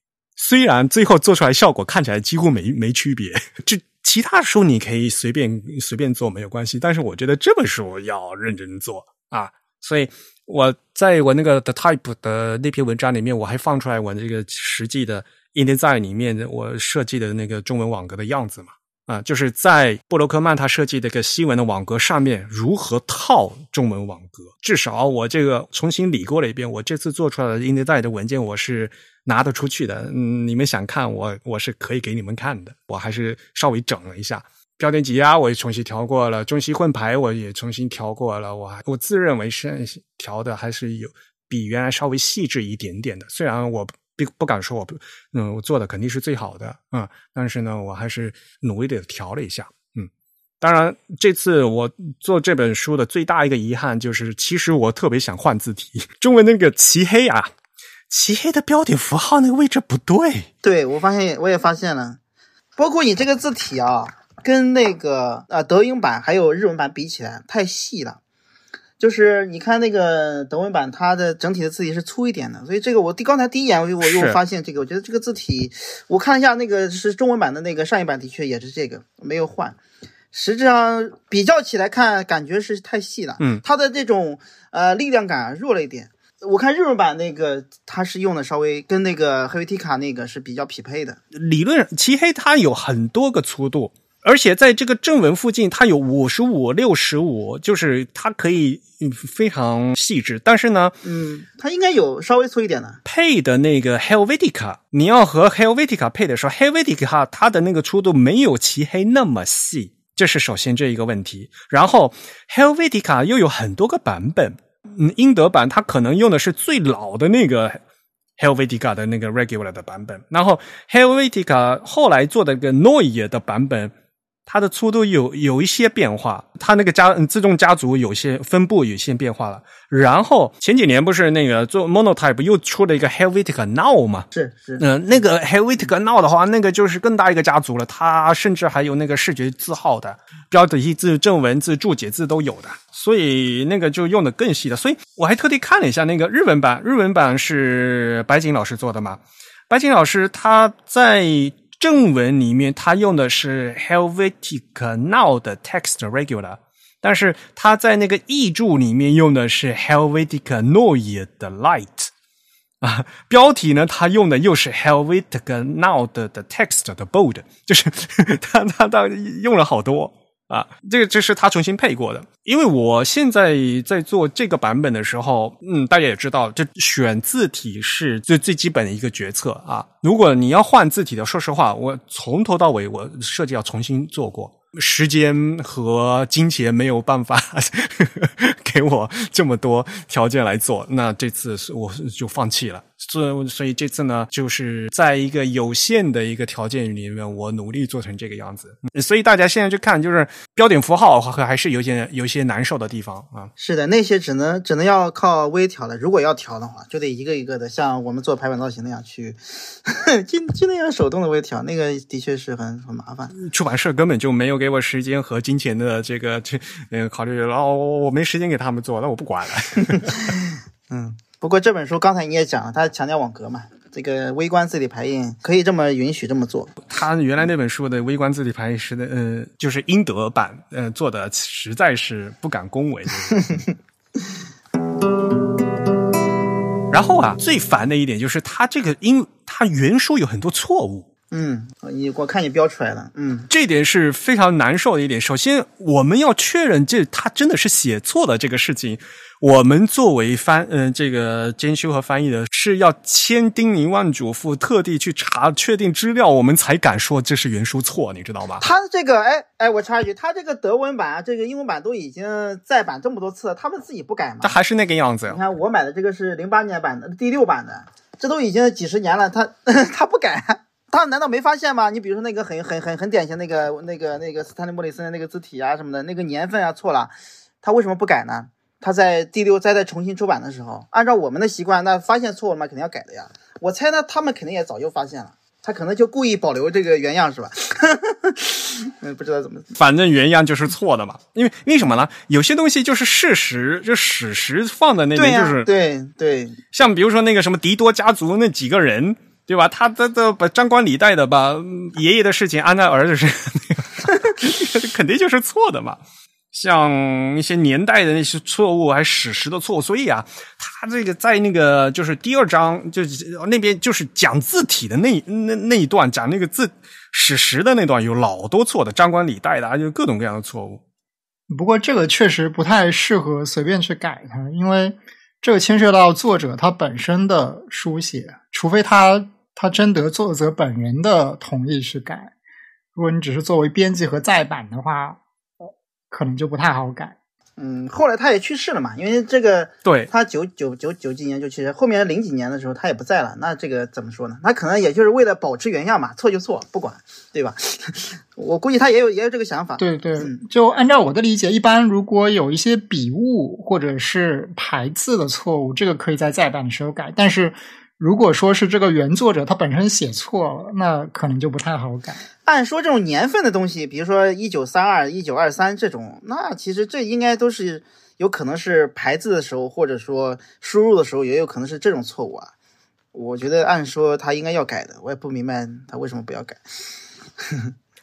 虽然最后做出来效果看起来几乎没没区别，[laughs] 就其他书你可以随便随便做没有关系，但是我觉得这本书要认真做啊。所以我在我那个 The Type 的那篇文章里面，我还放出来我这个实际的 InDesign 里面我设计的那个中文网格的样子嘛。啊，就是在布洛克曼他设计的一个西文的网格上面如何套中文网格。至少我这个重新理过了一遍，我这次做出来的 InDesign 的文件我是拿得出去的。嗯，你们想看我，我是可以给你们看的。我还是稍微整了一下标点挤压，我也重新调过了；中西混排我也重新调过了。我还我自认为是调的还是有比原来稍微细致一点点的，虽然我。不不敢说我不，嗯，我做的肯定是最好的，嗯，但是呢，我还是努力的调了一下，嗯，当然这次我做这本书的最大一个遗憾就是，其实我特别想换字体，[laughs] 中文那个漆黑啊，漆黑的标点符号那个位置不对，对我发现我也发现了，包括你这个字体啊，跟那个啊德英版还有日文版比起来太细了。就是你看那个德文版，它的整体的字体是粗一点的，所以这个我第刚才第一眼我我又发现这个，我觉得这个字体，我看一下那个是中文版的那个上一版的确也是这个没有换，实际上比较起来看感觉是太细了，嗯，它的这种呃力量感弱了一点。我看日文版那个它是用的稍微跟那个黑维提卡那个是比较匹配的，理论上漆黑它有很多个粗度。而且在这个正文附近，它有五十五、六十五，就是它可以非常细致。但是呢，嗯，它应该有稍微粗一点的。配的那个 Helvetica，你要和 Helvetica 配的时候，Helvetica 它的那个粗度没有漆黑那么细，这是首先这一个问题。然后 Helvetica 又有很多个版本，嗯，英德版它可能用的是最老的那个 Helvetica 的那个 regular 的版本，然后 Helvetica 后来做的个 Neue 的版本。它的粗度有有一些变化，它那个家自动家族有些分布有些变化了。然后前几年不是那个做 Monotype 又出了一个 Helvetica Now 嘛？是是，嗯、那个 Helvetica Now 的话，那个就是更大一个家族了，它甚至还有那个视觉字号的标题字、正文字、注解字都有的，所以那个就用的更细的。所以我还特地看了一下那个日文版，日文版是白井老师做的嘛？白井老师他在正文里面它用的是 Helvetica Now 的 text regular，但是它在那个译注里面用的是 Helvetica Neue 的 light 啊，标题呢他用的又是 Helvetica Now 的的 text 的 bold，就是他他他用了好多。啊，这个这是他重新配过的。因为我现在在做这个版本的时候，嗯，大家也知道，这选字体是最最基本的一个决策啊。如果你要换字体的，说实话，我从头到尾我设计要重新做过，时间和金钱没有办法 [laughs] 给我这么多条件来做，那这次我就放弃了。所所以这次呢，就是在一个有限的一个条件里面，我努力做成这个样子。所以大家现在去看，就是标点符号还是有些有些难受的地方啊。是的，那些只能只能要靠微调了。如果要调的话，就得一个一个的，像我们做排版造型那样去，[laughs] 就就那样手动的微调，那个的确是很很麻烦。出版社根本就没有给我时间和金钱的这个这呃考虑，然哦，我没时间给他们做，那我不管了。[laughs] [laughs] 嗯。不过这本书刚才你也讲了，它强调网格嘛，这个微观字体排印可以这么允许这么做。他原来那本书的微观字体排印是的，呃，就是英德版，呃，做的实在是不敢恭维。[laughs] 然后啊，最烦的一点就是他这个英，他原书有很多错误。嗯，你我看你标出来了，嗯，这点是非常难受的一点。首先，我们要确认这他真的是写错了这个事情。我们作为翻，嗯，这个监修和翻译的，是要千叮咛万嘱咐，特地去查确定资料，我们才敢说这是原书错，你知道吗？他这个，哎哎，我插一句，他这个德文版、这个英文版都已经再版这么多次了，他们自己不改吗？他还是那个样子。你看我买的这个是零八年版的，第六版的，这都已经几十年了，他 [laughs] 他不改，他难道没发现吗？你比如说那个很很很很典型那个那个那个斯坦利莫里森的那个字体啊什么的，那个年份啊错了，他为什么不改呢？他在第六再再重新出版的时候，按照我们的习惯，那发现错误嘛，肯定要改的呀。我猜呢，他们肯定也早就发现了，他可能就故意保留这个原样，是吧？[laughs] 嗯，不知道怎么，反正原样就是错的嘛。因为为什么呢？有些东西就是事实，就史实放在那边，就是对对。像比如说那个什么迪多家族那几个人，对吧？他的的把张冠李戴的把爷爷的事情安在儿子身上，[laughs] 肯定就是错的嘛。像一些年代的那些错误，还史实的错误，所以啊，他这个在那个就是第二章，就是那边就是讲字体的那那那一段，讲那个字史实的那段，有老多错的，张冠李戴的，就各种各样的错误。不过这个确实不太适合随便去改它，因为这个牵涉到作者他本身的书写，除非他他征得作者本人的同意去改。如果你只是作为编辑和再版的话。可能就不太好改。嗯，后来他也去世了嘛，因为这个，对他九九九九几年就去世，后面零几年的时候他也不在了。那这个怎么说呢？他可能也就是为了保持原样嘛，错就错，不管，对吧？[laughs] 我估计他也有也有这个想法。对对，就按照我的理解，一般如果有一些笔误或者是排字的错误，这个可以在再版的时候改，但是。如果说是这个原作者他本身写错了，那可能就不太好改。按说这种年份的东西，比如说一九三二、一九二三这种，那其实这应该都是有可能是排字的时候，或者说输入的时候，也有可能是这种错误啊。我觉得按说他应该要改的，我也不明白他为什么不要改。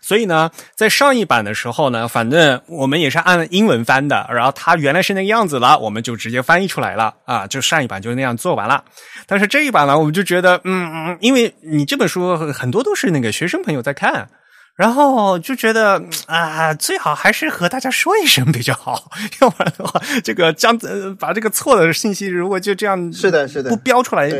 所以呢，在上一版的时候呢，反正我们也是按英文翻的，然后它原来是那个样子了，我们就直接翻译出来了啊，就上一版就那样做完了。但是这一版呢，我们就觉得，嗯嗯，因为你这本书很多都是那个学生朋友在看，然后就觉得啊，最好还是和大家说一声比较好，[laughs] 要不然的话，这个将把这个错的信息如果就这样是的，是的，不标出来，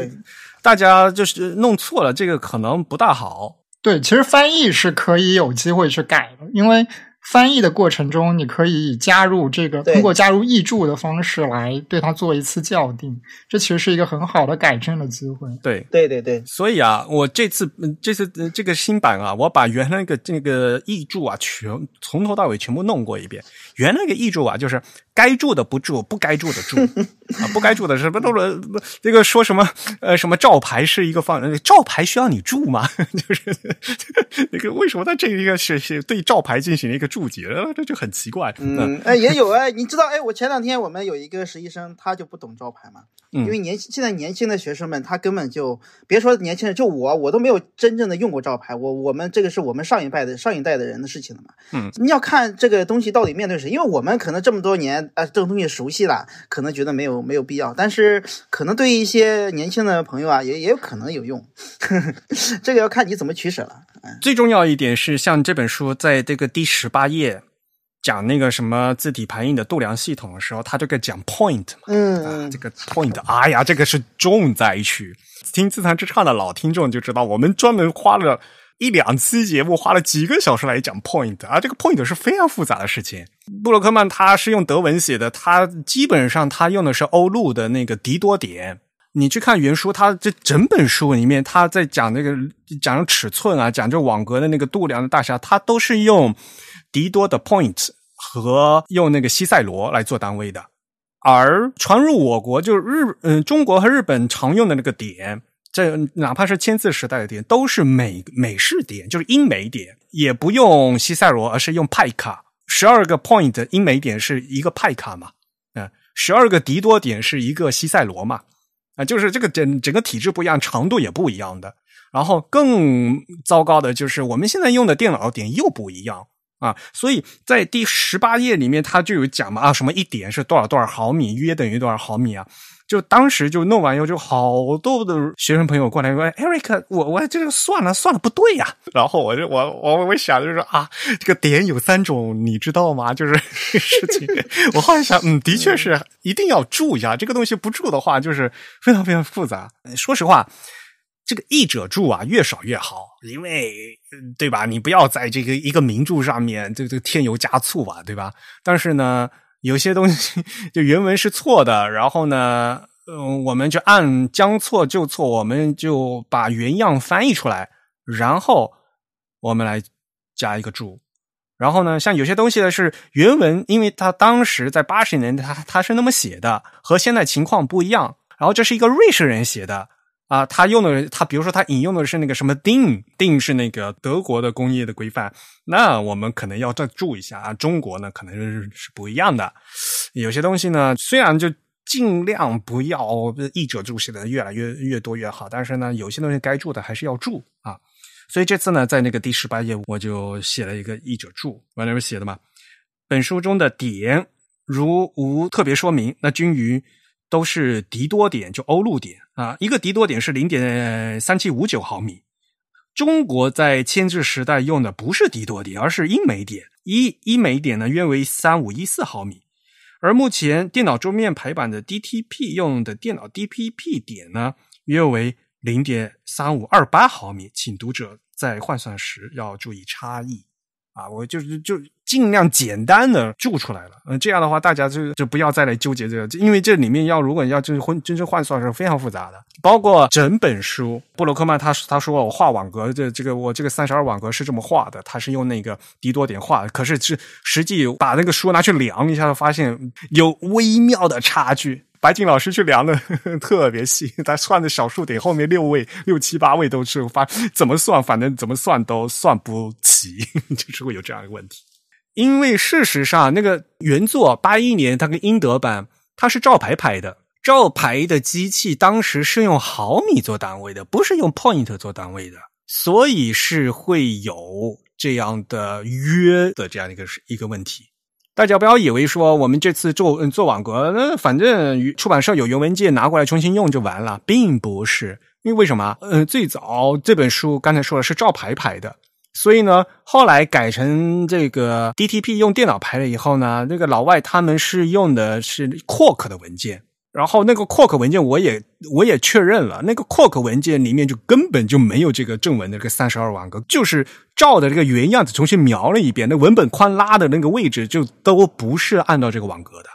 大家就是弄错了，这个可能不大好。对，其实翻译是可以有机会去改的，因为翻译的过程中，你可以加入这个通过加入译注的方式来对它做一次校订，这其实是一个很好的改正的机会。对，对对对，所以啊，我这次嗯这次呃这个新版啊，我把原来那个那个译注啊，全从头到尾全部弄过一遍。原来那个译注啊，就是该住的不住，不该住的住。[laughs] 啊，不该住的什么都是不这个说什么呃什么照牌是一个方，呃照牌需要你住吗？[laughs] 就是那个为什么他这一个是是对照牌进行了一个注解，呃这就很奇怪。嗯，哎，也有哎，你知道哎，我前两天我们有一个实习生，他就不懂照牌嘛，嗯。因为年现在年轻的学生们，他根本就别说年轻人，就我，我都没有真正的用过照牌，我我们这个是我们上一代的上一代的人的事情了嘛，嗯，你要看这个东西到底面对谁，因为我们可能这么多年啊、这种东西熟悉了，可能觉得没有没有必要，但是可能对于一些年轻的朋友啊，也也有可能有用呵呵，[laughs] 这个要看你怎么取舍了。最重要一点是，像这本书在这个第十八页讲那个什么字体排印的度量系统的时候，他这个讲 point 嗯嗯这个 point，哎呀，这个是重灾区。听自弹自唱的老听众就知道，我们专门花了一两期节目，花了几个小时来讲 point 啊，这个 point 是非常复杂的事情。布洛克曼他是用德文写的，他基本上他用的是欧陆的那个迪多点。你去看原书，他这整本书里面，他在讲那个讲尺寸啊，讲这网格的那个度量的大小，他都是用迪多的 point 和用那个西塞罗来做单位的。而传入我国，就是日嗯、中国和日本常用的那个点，这哪怕是签字时代的点，都是美美式点，就是英美点，也不用西塞罗，而是用派卡。十二个 point 英美点是一个派卡嘛？啊、十二个迪多点是一个西塞罗嘛？啊、就是这个整整个体制不一样，长度也不一样的。然后更糟糕的就是我们现在用的电脑点又不一样啊，所以在第十八页里面他就有讲嘛啊，什么一点是多少多少毫米，约等于多少毫米啊？就当时就弄完以后，就好多的学生朋友过来说：“Eric，我我这个算了算了不对呀、然后我就我我我想就是啊，这个点有三种，你知道吗？就是 [laughs] 事情。我后来想，嗯，的确是一定要注一下，这个东西不注的话，就是非常非常复杂。说实话，这个译者注啊，越少越好，因为对吧？你不要在这个一个名著上面这这添油加醋吧，对吧？但是呢，有些东西 [laughs] 就原文是错的，然后呢，嗯，我们就按将错就错，我们就把原样翻译出来，然后我们来加一个注。然后呢，像有些东西呢是原文，因为它当时在八十年代，它它是那么写的，和现在情况不一样。然后这是一个瑞士人写的啊，他用的他比如说他引用的是那个什么定定是那个德国的工业的规范，那我们可能要再注意一下啊。中国呢可能是是不一样的，有些东西呢虽然就尽量不要译者注写的越来越越多越好，但是呢有些东西该注的还是要注啊。所以这次呢，在那个第十八页，我就写了一个译者注，我那不写的嘛。本书中的点如无特别说明，那均于都是迪多点，就欧陆点啊。一个迪多点是零点三七五九毫米。中国在签字时代用的不是迪多点，而是英美点。一英美点呢约为三五一四毫米，而目前电脑桌面排版的 DTP 用的电脑 DPP 点呢约为零点三五二八毫米，请读者在换算时要注意差异啊！我就是就尽量简单的注出来了，嗯、这样的话大家就就不要再来纠结这个，因为这里面要如果要就是混真正换算是非常复杂的，包括整本书，布洛克曼他他说我画网格这这个我这个三十二网格是这么画的，他是用那个迪多点画，可是是实际把那个书拿去量一下，发现有微妙的差距。白静老师去量的 [laughs] 特别细，他算的小数点后面六位、六七八位都是发怎么算，反正怎么算都算不齐，[laughs] 就是会有这样一个问题。因为事实上，那个原作八一年它跟英德版它是照牌排的，照牌的机器当时是用毫米做单位的，不是用 point 做单位的，所以是会有这样的约的这样一个一个问题。大家不要以为说我们这次做做网格，那反正出版社有原文件拿过来重新用就完了，并不是。因为为什么？嗯，最早这本书刚才说了是照排排的，所以呢，后来改成这个 DTP 用电脑排了以后呢，那个老外他们是用的是 Quark 的文件。然后那个 Quark 文件我也我也确认了，那个 Quark 文件里面就根本就没有这个正文的这个三十二网格，就是照的这个原样子重新描了一遍，那文本框拉的那个位置就都不是按照这个网格的。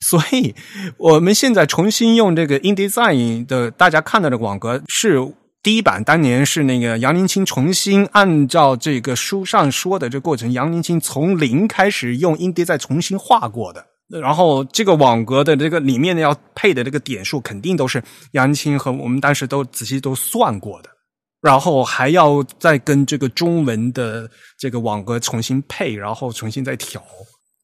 所以我们现在重新用这个 InDesign 的，大家看到的网格是第一版，当年是那个杨林清重新按照这个书上说的这过程，杨林清从零开始用音碟再重新画过的。然后这个网格的这个里面要配的这个点数，肯定都是杨青和我们当时都仔细都算过的，然后还要再跟这个中文的这个网格重新配，然后重新再调，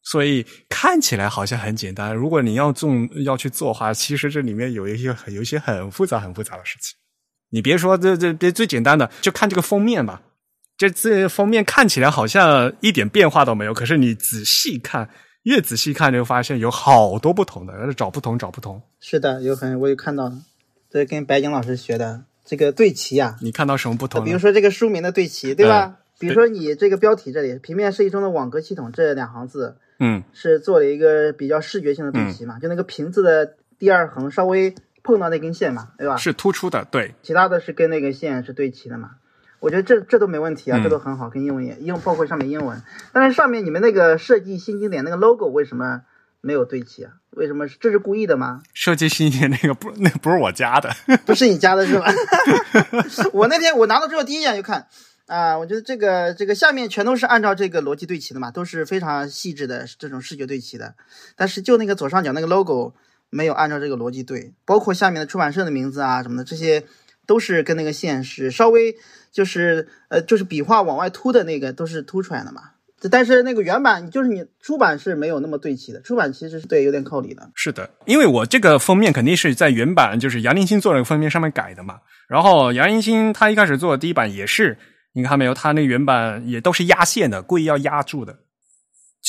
所以看起来好像很简单。如果你要做要去做的话，其实这里面有一些有一些很复杂很复杂的事情。你别说这这这最简单的，就看这个封面吧。这这封面看起来好像一点变化都没有，可是你仔细看。越仔细看，就发现有好多不同的，找不同，找不同。是的，有很我有看到了，这跟白景老师学的这个对齐啊。你看到什么不同？比如说这个书名的对齐，对吧？比如说你这个标题这里“平面设计中的网格系统”这两行字，嗯，是做了一个比较视觉性的对齐嘛？就那个“平”字的第二横稍微碰到那根线嘛，对吧？是突出的，对。其他的是跟那个线是对齐的嘛？我觉得这这都没问题啊，这都很好，跟英文也英包括上面英文，但是上面你们那个设计新经典那个 logo 为什么没有对齐啊？为什么这是故意的吗？设计新经典那个 [laughs] 不那不是我加的，[laughs] 不是你加的是吧？[laughs] 我那天我拿到之后第一眼就看啊，我觉得这个这个下面全都是按照这个逻辑对齐的嘛，都是非常细致的这种视觉对齐的，但是就那个左上角那个 logo 没有按照这个逻辑对，包括下面的出版社的名字啊什么的这些都是跟那个线是稍微。就是呃，就是笔画往外凸的那个都是凸出来的嘛。但是那个原版就是你出版是没有那么对齐的，出版其实是对有点靠里的。是的，因为我这个封面肯定是在原版就是杨林星做那个封面上面改的嘛。然后杨林星他一开始做的第一版也是，你看没有，他那原版也都是压线的，故意要压住的。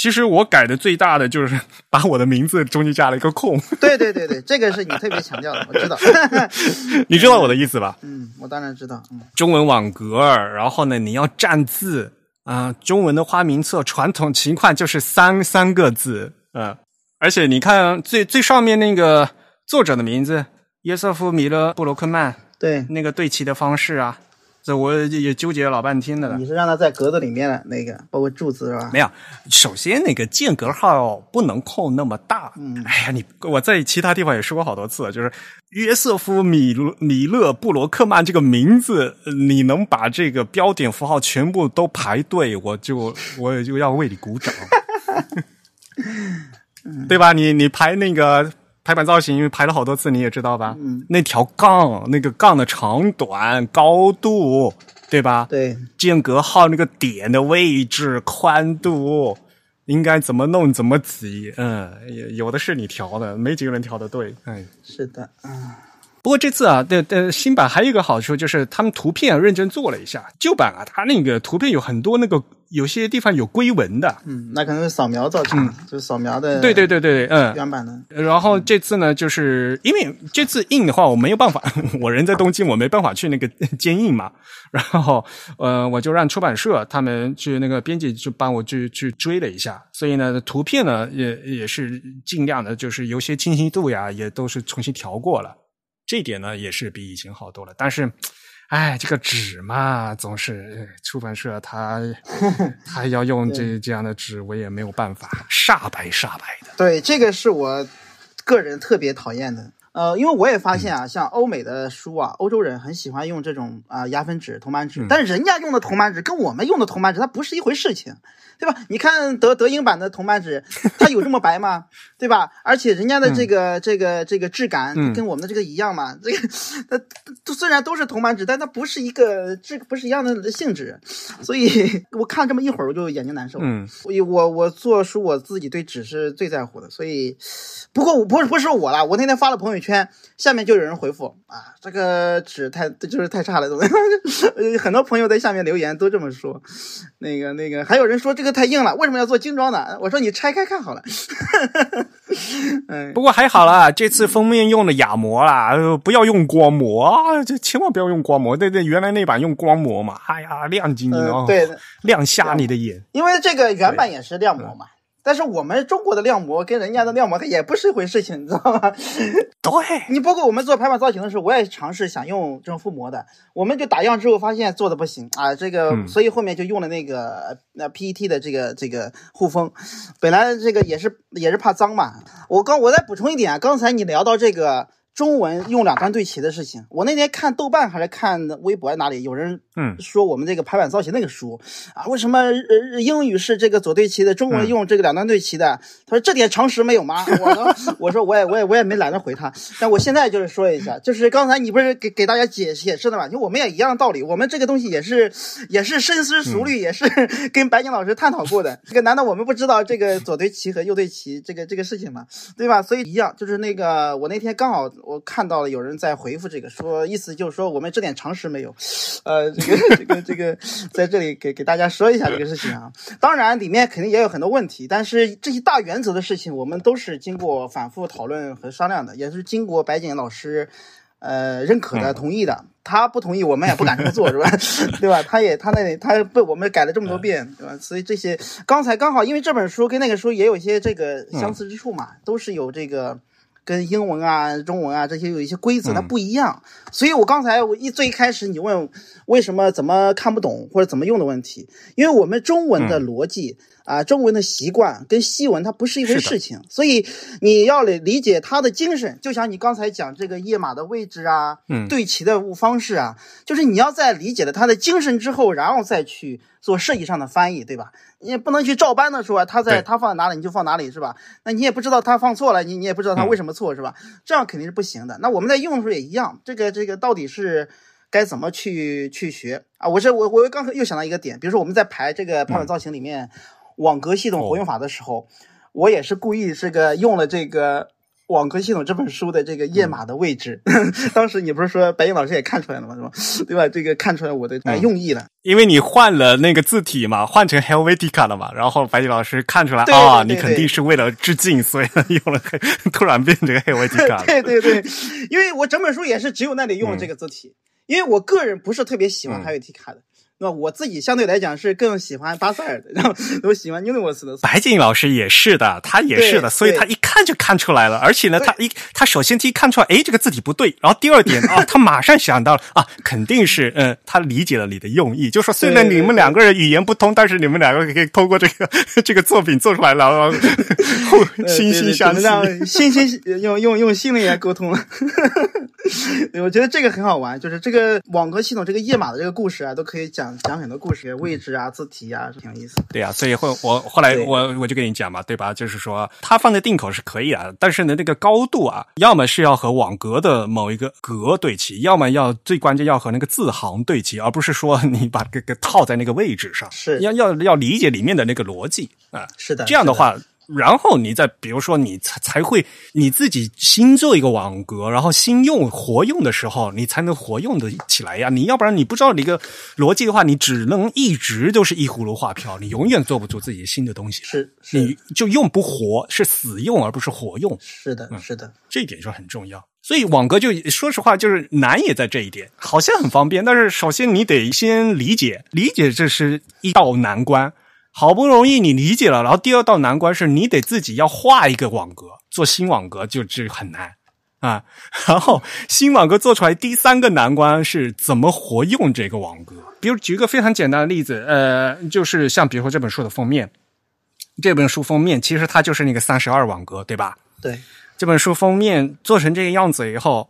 其实我改的最大的就是 [laughs] 把我的名字中间加了一个空。[laughs] 对对对对，这个是你特别强调的，我知道。[laughs] 你知道我的意思吧？嗯，我当然知道。嗯，中文网格，然后呢，你要占字啊。中文的花名册传统情况就是三三个字，嗯，而且你看最最上面那个作者的名字约瑟夫·米勒·布罗克曼，对，那个对齐的方式啊。这我也纠结老半天的了。你是让他在格子里面的那个，包括柱子是吧？没有，首先那个间隔号不能空那么大。嗯，哎呀，你我在其他地方也说过好多次，就是约瑟夫米米勒布罗克曼这个名字，你能把这个标点符号全部都排对，我就我也就要为你鼓掌，[laughs] 对吧？你你排那个。排版造型，因为排了好多次，你也知道吧？嗯，那条杠，那个杠的长短、高度，对吧？对，间隔号那个点的位置、宽度，应该怎么弄怎么挤。嗯，有的是你调的，没几个人调的对。哎，是的，嗯。不过这次啊，的的新版还有一个好处就是，他们图片认真做了一下。旧版啊，它那个图片有很多那个。有些地方有龟纹的，嗯，那可能是扫描造成的，就是扫描的。对对对对，嗯，原版的。然后这次呢，就是因为这次印的话，我没有办法，[laughs] 我人在东京，我没办法去那个 [laughs] 监印嘛。然后，呃，我就让出版社他们去那个编辑就帮我去去追了一下。所以呢，图片呢也也是尽量的，就是有些清晰度呀，也都是重新调过了。这点呢也是比以前好多了，但是。哎，这个纸嘛，总是出版社他 [laughs] 他要用这这样的纸，我也没有办法，煞白煞白的。对，这个是我个人特别讨厌的。呃，因为我也发现啊，像欧美的书啊，欧洲人很喜欢用这种啊压分纸、铜版纸，但是人家用的铜版纸跟我们用的铜版纸它不是一回事情。对吧？你看德德英版的铜版纸，它有这么白吗？对吧？而且人家的这个这个这个质感跟我们的这个一样嘛？这个它虽然都是铜版纸，但它不是一个质，不是一样的性质。所以我看这么一会儿，我就眼睛难受。嗯，所以我我做书，我自己对纸是最在乎的。所以，不过我不是不是我啦，我那天发了朋友圈，下面就有人回复啊，这个纸太就是太差了，怎么？[laughs] 很多朋友在下面留言都这么说。那个那个，还有人说这个。太硬了，为什么要做精装呢？我说你拆开看好了。嗯，[laughs] 不过还好啦，这次封面用的哑膜啦，不要用光膜啊！这千万不要用光膜，对对，原来那版用光膜嘛，哎呀，亮晶晶的，对，亮瞎你的眼。因为这个原版也是亮膜嘛，但是我们中国的亮模跟人家的亮模它也不是一回事情，你知道吗？[laughs] 对，你包括我们做排版造型的时候，我也尝试想用这种覆膜的，我们就打样之后发现做的不行啊，这个，嗯所以后面就用了那个那 PET 的这个这个护封，本来这个也是也是怕脏嘛。我刚我再补充一点啊，刚才你聊到这个中文用两端对齐的事情，我那天看豆瓣还是看微博哪里有人嗯说我们这个排版造型那个书啊，为什么呃英语是这个左对齐的，中文用这个两端对齐的？他说这点常识没有吗？我说 [laughs] 我说我也我也我也没懒得回他，但我现在就是说一下，就是刚才你不是给给大家解解释的嘛？就我们也一样道理，我们这个东西也是也是深思熟虑，也是跟白景老师探讨过的。这个难道我们不知道这个左对齐和右对齐这个这个事情吗？对吧？所以一样，就是那个我那天刚好我看到了有人在回复这个，说意思就是说我们这点常识没有，呃，这个这个这个在这里给给大家说一下这个事情啊。当然里面肯定也有很多问题，但是这些大原则的事情，我们都是经过反复讨论和商量的，也是经过白景老师。呃，认可的、同意的，他不同意，我们也不敢这么做，是吧？[laughs] 对吧？他也他那里他被我们改了这么多遍，对吧？所以这些刚才刚好，因为这本书跟那个书也有一些这个相似之处嘛，都是有这个跟英文啊、中文啊这些有一些规则它不一样，所以我刚才我一最一开始你问为什么怎么看不懂或者怎么用的问题，因为我们中文的逻辑。啊，中文的习惯跟西文它不是一回事情，所以你要理理解它的精神，就像你刚才讲这个页码的位置啊，嗯对齐的方式啊，就是你要在理解了它的精神之后，然后再去做设计上的翻译，对吧？你也不能去照搬的说它在对它放在哪里你就放哪里，是吧？那你也不知道它放错了，你你也不知道它为什么错，是吧？这样肯定是不行的。那我们在用的时候也一样，这个这个到底是。该怎么去去学啊？我这我我刚才又想到一个点，比如说我们在排这个排版造型里面。网格系统活用法的时候，我也是故意这个用了这个网格系统这本书的这个页码的位置。[laughs] 当时你不是说白岩老师也看出来了吗？是吧？对吧？这个看出来我的、呃、用意了。因为你换了那个字体嘛，换成 Helvetica 了嘛，然后白岩老师看出来啊，你肯定是为了致敬，所以用了 [laughs] 突然变成 Helvetica 了。[laughs] 对对对，因为我整本书也是只有那里用了这个字体，因为我个人不是特别喜欢 Helvetica 的。那我自己相对来讲是更喜欢巴塞尔的，然后我喜欢 Universe 的。白景老师也是的，他也是的，所以他一看就看出来了。而且呢，他一他首先第一看出来，哎，这个字体不对，然后第二点 [laughs] 啊，他马上想到了啊，肯定是嗯，他理解了你的用意，就说虽然你们两个人语言不通，但是你们两个可以通过这个 [laughs] 这个作品做出来了，然后互惺惺相惜。让惺惺用用用心灵来沟通。对，我觉得这个很好玩，就是这个网格系统这个页码的这个故事啊，都可以讲讲很多故事，位置啊、字体啊，挺有意思。对啊，所以后我后来我我就跟你讲嘛，对吧？就是说它放在定口是可以啊，但是呢，那个高度啊，要么是要和网格的某一个格对齐，要么要最关键要和那个字行对齐，而不是说 [laughs] 你把这个套在那个位置上，是要要要理解里面的那个逻辑啊。是的，这样的话，然后你再比如说你才才会你自己新做一个网格，然后新用活用的时候，你才能活用的起来呀。你要不然你不知道你一个逻辑的话，你只能一直都是一葫芦画瓢，你永远做不出自己新的东西。是是你就用不活，是死用而不是活用，是的，嗯是的，这一点就很重要。所以网格就说实话，就是难也在这一点，好像很方便，但是首先你得先理解，理解这是一道难关。好不容易你理解了，然后第二道难关是你得自己要画一个网格，做新网格就这很难啊。[laughs] 然后新网格做出来，第三个难关是怎么活用这个网格。比如举一个非常简单的例子，呃，就是像比如说这本书的封面，这本书封面其实它就是那个三十二网格，对吧？对，这本书封面做成这个样子以后，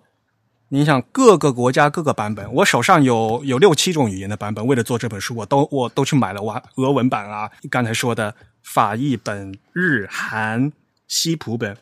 你想各个国家各个版本，我手上有有六七种语言的版本，为了做这本书，我都我都去买了我俄文版啊，刚才说的法译本、日韩、西普本，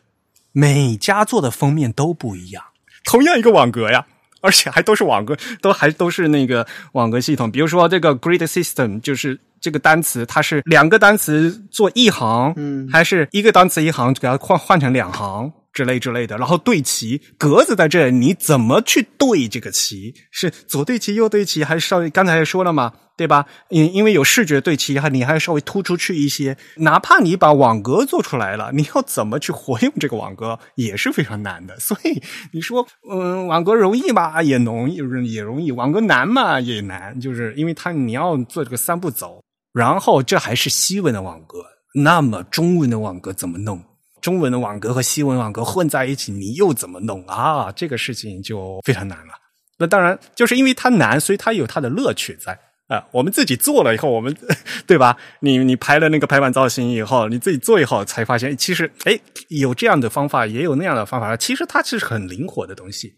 每家做的封面都不一样，同样一个网格呀。而且还都是网格，都还都是那个网格系统。比如说这个 grid system，就是这个单词，它是两个单词做一行，嗯还是一个单词一行给它换换成两行之类之类的，然后对齐格子在这，你怎么去对这个齐？是左对齐右对齐，还是稍微刚才也说了嘛，对吧？因因为有视觉对齐，还你还稍微突出去一些。哪怕你把网格做出来了，你要怎么去活用这个网格也是非常难的。所以你说，嗯，网格容易吧，也容易也容易；网格难嘛，也难，就是因为它你要做这个三步走。然后这还是西文的网格，那么中文的网格怎么弄？中文的网格和西文网格混在一起，你又怎么弄啊？这个事情就非常难了。那当然，就是因为它难，所以它有它的乐趣在啊。我们自己做了以后，我们 [laughs] 对吧？你你排了那个排版造型以后，你自己做以后，才发现其实哎，有这样的方法，也有那样的方法。其实它是很灵活的东西。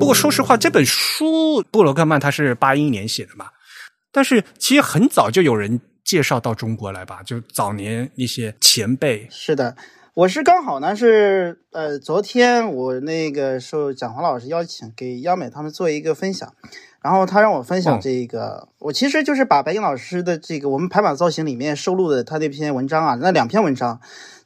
不过说实话，这本书布罗克曼他是八一年写的嘛，但是其实很早就有人介绍到中国来吧，就早年一些前辈。是的，我是刚好呢是呃，昨天我那个受蒋华老师邀请，给央美他们做一个分享，然后他让我分享这个，我其实就是把白英老师的这个我们排版造型里面收录的他那篇文章啊，那两篇文章。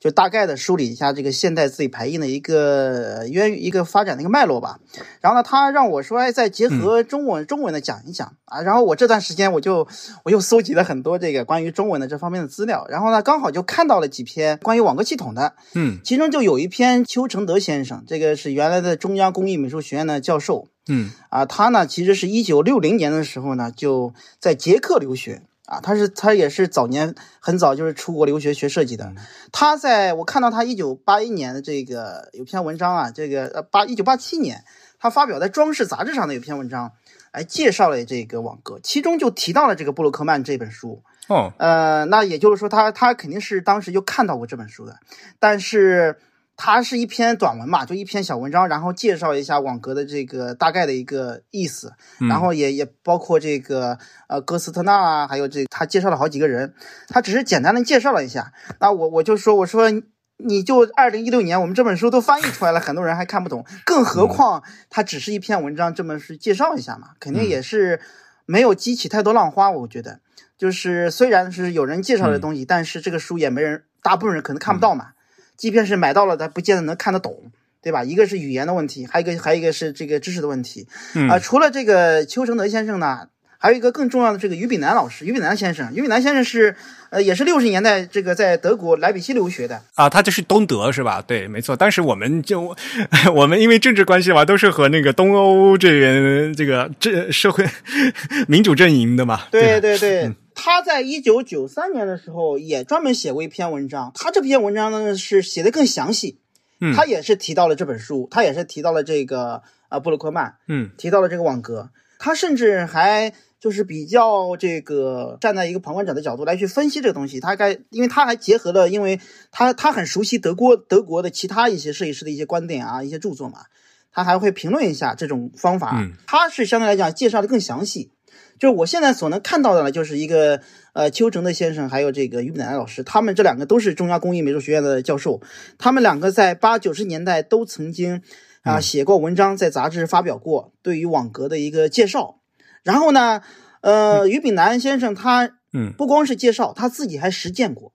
就大概的梳理一下这个现代字体排印的一个渊一个发展的一个脉络吧。然后呢，他让我说，哎，再结合中文中文的讲一讲啊。然后我这段时间我就我又搜集了很多这个关于中文的这方面的资料。然后呢，刚好就看到了几篇关于网格系统的，嗯，其中就有一篇邱承德先生，这个是原来的中央工艺美术学院的教授，嗯，啊，他呢其实是一九六零年的时候呢就在捷克留学。啊，他是他也是早年很早就是出国留学学设计的。他在我看到他一九八一年的这个有篇文章啊，这个呃八一九八七年他发表在《装饰》杂志上的有篇文章，来介绍了这个网格，其中就提到了这个布鲁克曼这本书。哦，呃，那也就是说他他肯定是当时就看到过这本书的，但是。它是一篇短文嘛，就一篇小文章，然后介绍一下网格的这个大概的一个意思，然后也也包括这个呃哥斯特纳啊，还有这他介绍了好几个人，他只是简单的介绍了一下。那我我就说我说你就二零一六年我们这本书都翻译出来了，很多人还看不懂，更何况它只是一篇文章，这么是介绍一下嘛，肯定也是没有激起太多浪花。我觉得就是虽然是有人介绍的东西，但是这个书也没人，大部分人可能看不到嘛。即便是买到了，他不见得能看得懂，对吧？一个是语言的问题，还有一个还有一个是这个知识的问题。啊，除了这个邱成德先生呢，还有一个更重要的这个于炳南老师，于炳南先生。于炳南先生是呃，也是六十年代这个在德国莱比锡留学的啊，他就是东德是吧？对，没错。但是我们就 [laughs] 我们因为政治关系嘛，都是和那个东欧这边这个这社会 [laughs] 民主阵营的嘛。对对对。他在一九九三年的时候也专门写过一篇文章，他这篇文章呢是写的更详细，嗯，他也是提到了这本书，他也是提到了这个呃布鲁克曼，嗯，提到了这个网格，他甚至还就是比较这个站在一个旁观者的角度来去分析这个东西，他该因为他还结合了，因为他他很熟悉德国德国的其他一些设计师的一些观点啊一些著作嘛，他还会评论一下这种方法，他是相对来讲介绍的更详细。就是我现在所能看到的呢，就是一个呃邱成的先生，还有这个于炳南老师，他们这两个都是中央工艺美术学院的教授，他们两个在八九十年代都曾经啊写过文章，在杂志发表过对于网格的一个介绍。然后呢，呃，于炳南先生他嗯不光是介绍，他自己还实践过，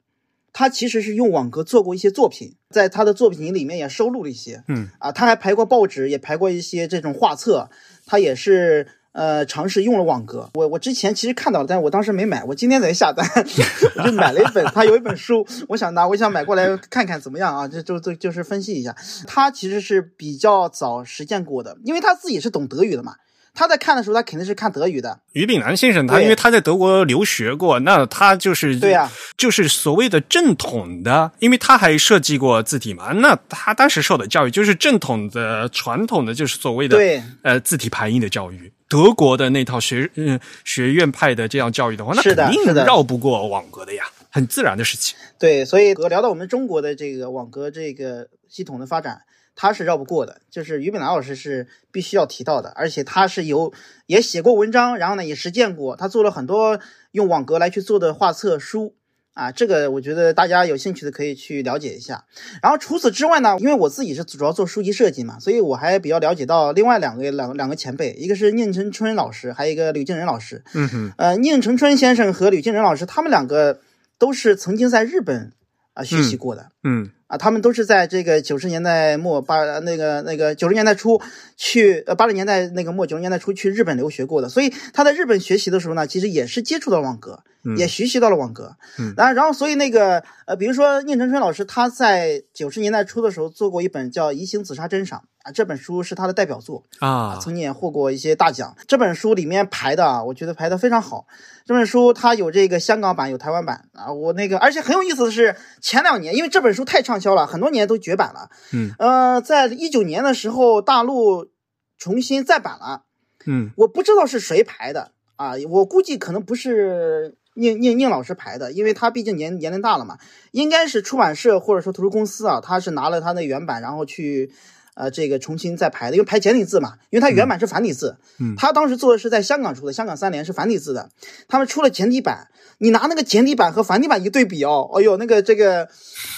他其实是用网格做过一些作品，在他的作品里面也收录了一些，嗯啊，他还排过报纸，也排过一些这种画册，他也是。呃，尝试用了网格，我我之前其实看到了，但是我当时没买，我今天才下单，[laughs] 我就买了一本，他有一本书，我想拿，我想买过来看看怎么样啊？这就就就是分析一下，他其实是比较早实践过的，因为他自己是懂德语的嘛。他在看的时候，他肯定是看德语的。于炳南先生，他因为他在德国留学过，那他就是对呀，就是所谓的正统的，因为他还设计过字体嘛。那他当时受的教育就是正统的、传统的，就是所谓的对呃字体排印的教育。德国的那套学嗯学院派的这样教育的话，那肯定绕不过网格的呀，很自然的事情。对，所以聊到我们中国的这个网格这个系统的发展。他是绕不过的，就是于炳南老师是必须要提到的，而且他是有也写过文章，然后呢也实践过，他做了很多用网格来去做的画册书啊，这个我觉得大家有兴趣的可以去了解一下。然后除此之外呢，因为我自己是主要做书籍设计嘛，所以我还比较了解到另外两个两两个前辈，一个是宁成春老师，还有一个吕敬仁老师。嗯哼，呃，宁成春先生和吕敬仁老师，他们两个都是曾经在日本啊学习过的。嗯啊，他们都是在这个九十年代末八那个那个九十年代初去呃八零年代那个末九十年代初去日本留学过的，所以他在日本学习的时候呢，其实也是接触到网格，嗯也学习到了网格。嗯然后然后所以那个呃，比如说宁成春老师他在九十年代初的时候做过一本叫《移形紫砂珍赏》啊，这本书是他的代表作。啊，曾经也获过一些大奖。这本书里面排的啊，我觉得排的非常好。这本书它有这个香港版，有台湾版啊。我那个，而且很有意思的是，前两年因为这本书太畅销了，很多年都绝版了。嗯呃，在一九年的时候，大陆重新再版了。嗯我不知道是谁排的啊，我估计可能不是宁宁宁老师排的，因为他毕竟年年龄大了嘛，应该是出版社或者说图书公司啊，他是拿了他的原版，然后去呃这个重新再排的，因为排简体字嘛，因为它原版是繁体字，嗯他当时做的是在香港出的，香港三联是繁体字的，他们出了简体版，你拿那个简体版和繁体版一对比哦，哎呦，那个这个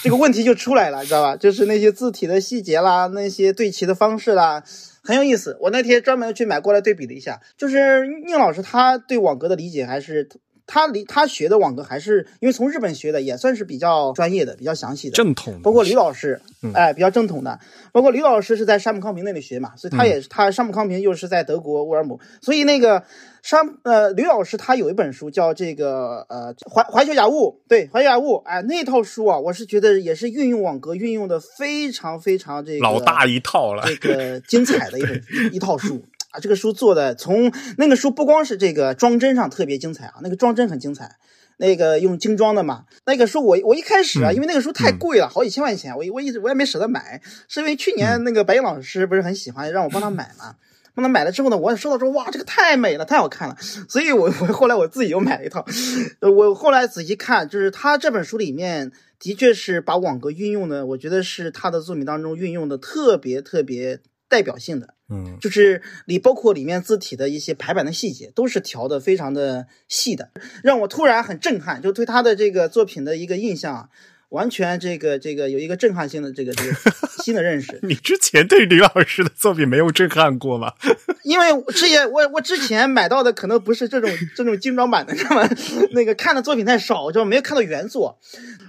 这个问题就出来了，你知道吧？就是那些字体的细节啦，那些对齐的方式啦，很有意思。我那天专门去买过来对比了一下，就是宁老师他对网格的理解还是。他离他学的网格还是因为从日本学的，也算是比较专业的、比较详细的。正统的，包括李老师嗯，哎，比较正统的。包括李老师是在山姆康平那里学嘛，所以嗯他也是他山姆康平又是在德国沃尔姆，所以那个山呃吕老师他有一本书叫这个呃怀怀学雅物，对怀学雅物，哎那套书啊，我是觉得也是运用网格运用的非常非常这个老大一套了。这个精彩的一本一 [laughs] 一套书啊！这个书做的从那个书不光是这个装帧上特别精彩啊，那个装帧很精彩。那个用精装的嘛，那个书我我一开始啊，嗯因为那个书太贵了，好几千块钱，我我一直我也没舍得买，是因为去年那个白岩老师不是很喜欢，让我帮他买嘛。帮他买了之后呢，我也收到之后，哇，这个太美了，太好看了，所以我我后来我自己又买了一套。呃我后来仔细看，就是他这本书里面的确是把网格运用的，我觉得是他的作品当中运用的特别特别代表性的。嗯。就是里包括里面字体的一些排版的细节，都是调的非常的细的，让我突然很震撼，就对他的这个作品的一个印象，完全这个这个有一个震撼性的这个这个 [laughs] 新的认识。你之前对李老师的作品没有震撼过吗？[laughs] 因为之前我我之前买到的可能不是这种 [laughs] 这种精装版的，知道吗？那个看的作品太少，就没有看到原作。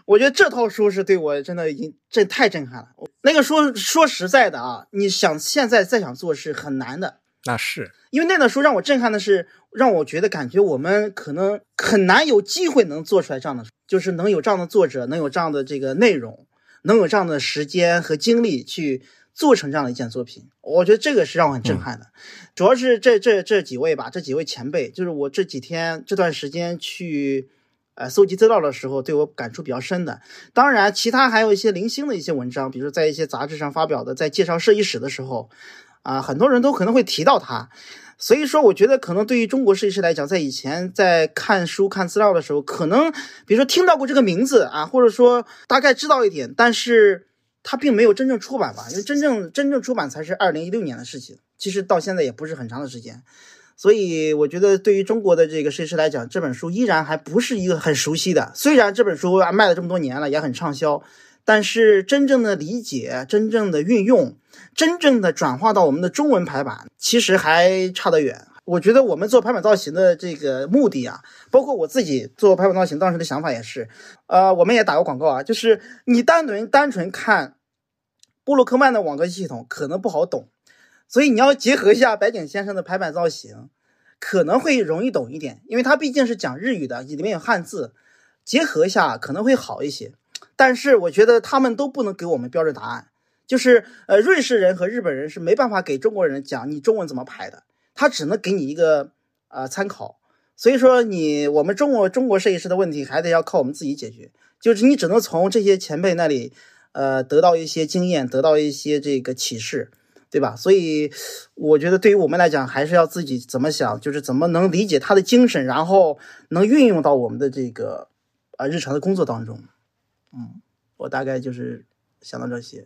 我觉得这套书是对我真的已经这太震撼了。那个书说实在的啊，你想现在再想做是很难的。那是，因为那本书让我震撼的是，让我觉得感觉我们可能很难有机会能做出来这样的，就是能有这样的作者，能有这样的这个内容，能有这样的时间和精力去做成这样的一件作品。我觉得这个是让我很震撼的，主要是这这这几位吧，这几位前辈，就是我这几天这段时间去。呃，搜集资料的时候，对我感触比较深的。当然，其他还有一些零星的一些文章，比如在一些杂志上发表的，在介绍设计史的时候，啊，很多人都可能会提到他。所以说，我觉得可能对于中国设计师来讲，在以前在看书、看资料的时候，可能比如说听到过这个名字啊，或者说大概知道一点，但是他并没有真正出版吧，因为真正真正出版才是二零一六年的事情，其实到现在也不是很长的时间。所以我觉得，对于中国的这个设计师来讲，这本书依然还不是一个很熟悉的。虽然这本书啊卖了这么多年了，也很畅销，但是真正的理解、真正的运用、真正的转化到我们的中文排版，其实还差得远。我觉得我们做排版造型的这个目的啊，包括我自己做排版造型当时的想法也是，呃，我们也打个广告啊，就是你单纯单纯看布鲁克曼的网格系统可能不好懂。所以你要结合一下白井先生的排版造型，可能会容易懂一点，因为它毕竟是讲日语的，里面有汉字，结合一下可能会好一些。但是我觉得他们都不能给我们标准答案，就是呃，瑞士人和日本人是没办法给中国人讲你中文怎么排的，他只能给你一个呃参考。所以说你我们中国中国设计师的问题还得要靠我们自己解决，就是你只能从这些前辈那里呃得到一些经验，得到一些这个启示。对吧？所以我觉得对于我们来讲，还是要自己怎么想，就是怎么能理解他的精神，然后能运用到我们的这个啊日常的工作当中。嗯，我大概就是想到这些。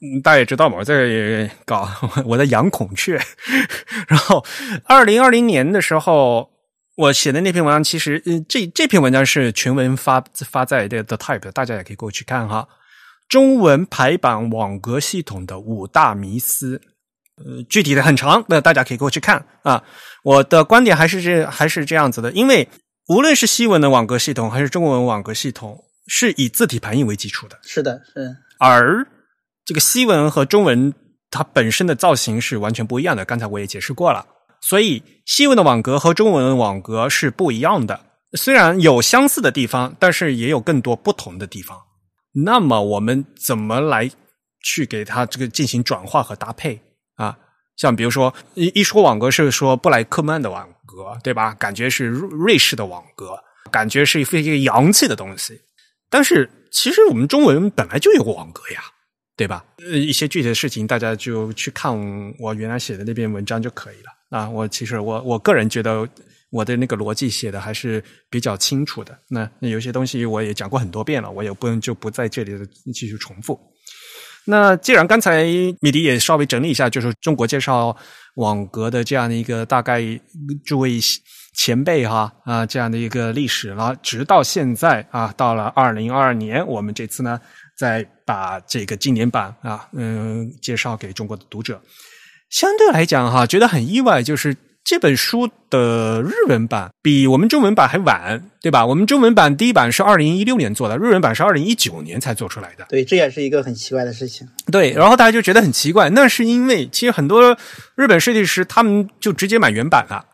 嗯，大家也知道嘛，我在搞 [laughs] 我在养孔雀，[laughs] 然后二零二零年的时候，我写的那篇文章，其实嗯，这这篇文章是全文发发在的 The Type，大家也可以过去看哈。中文排版网格系统的五大迷思，呃，具体的很长，那大家可以过去看啊。我的观点还是这还是这样子的，因为无论是西文的网格系统还是中文网格系统，是以字体排印为基础的，是的，是而这个西文和中文它本身的造型是完全不一样的。刚才我也解释过了，所以西文的网格和中文网格是不一样的。虽然有相似的地方，但是也有更多不同的地方。那么我们怎么来去给它这个进行转化和搭配啊？像比如说一一说网格是说布莱克曼的网格，对吧？感觉是瑞士的网格，感觉是一个洋气的东西。但是其实我们中文本来就有个网格呀，对吧？呃，一些具体的事情大家就去看我原来写的那篇文章就可以了啊。我其实我我个人觉得。我的那个逻辑写的还是比较清楚的。那有些东西我也讲过很多遍了，我也不能就不在这里继续重复。那既然刚才米迪也稍微整理一下，就是中国介绍网格的这样的一个大概，诸位前辈哈啊这样的一个历史了，直到现在啊，到了二零二二年，我们这次呢再把这个经典版啊嗯介绍给中国的读者。相对来讲哈，觉得很意外，就是。这本书的日文版比我们中文版还晚，对吧？我们中文版第一版是二零一六年做的，日文版是二零一九年才做出来的。对，这也是一个很奇怪的事情。对，然后大家就觉得很奇怪，那是因为其实很多日本设计师他们就直接买原版了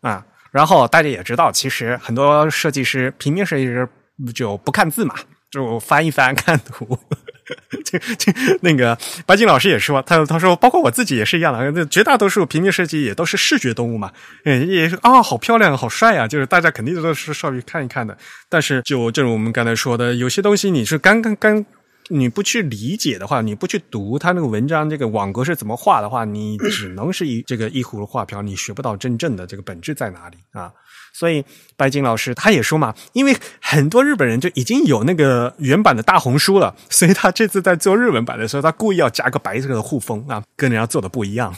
啊。然后大家也知道，其实很多设计师、平面设计师就不看字嘛，就翻一翻看图。[laughs] 这这那个白金老师也说，他他说，包括我自己也是一样的。那绝大多数平面设计也都是视觉动物嘛，嗯，也是啊，好漂亮，好帅啊，就是大家肯定都是稍微看一看的。但是，就正如我们刚才说的，有些东西你是刚刚刚你不去理解的话，你不去读他那个文章，这个网格是怎么画的话，你只能是一这个一葫芦画瓢，你学不到真正的这个本质在哪里啊。所以白金老师他也说嘛，因为很多日本人就已经有那个原版的大红书了，[laughs] 所以他这次在做日文版的时候，他故意要加个白色的护封啊，跟人家做的不一样。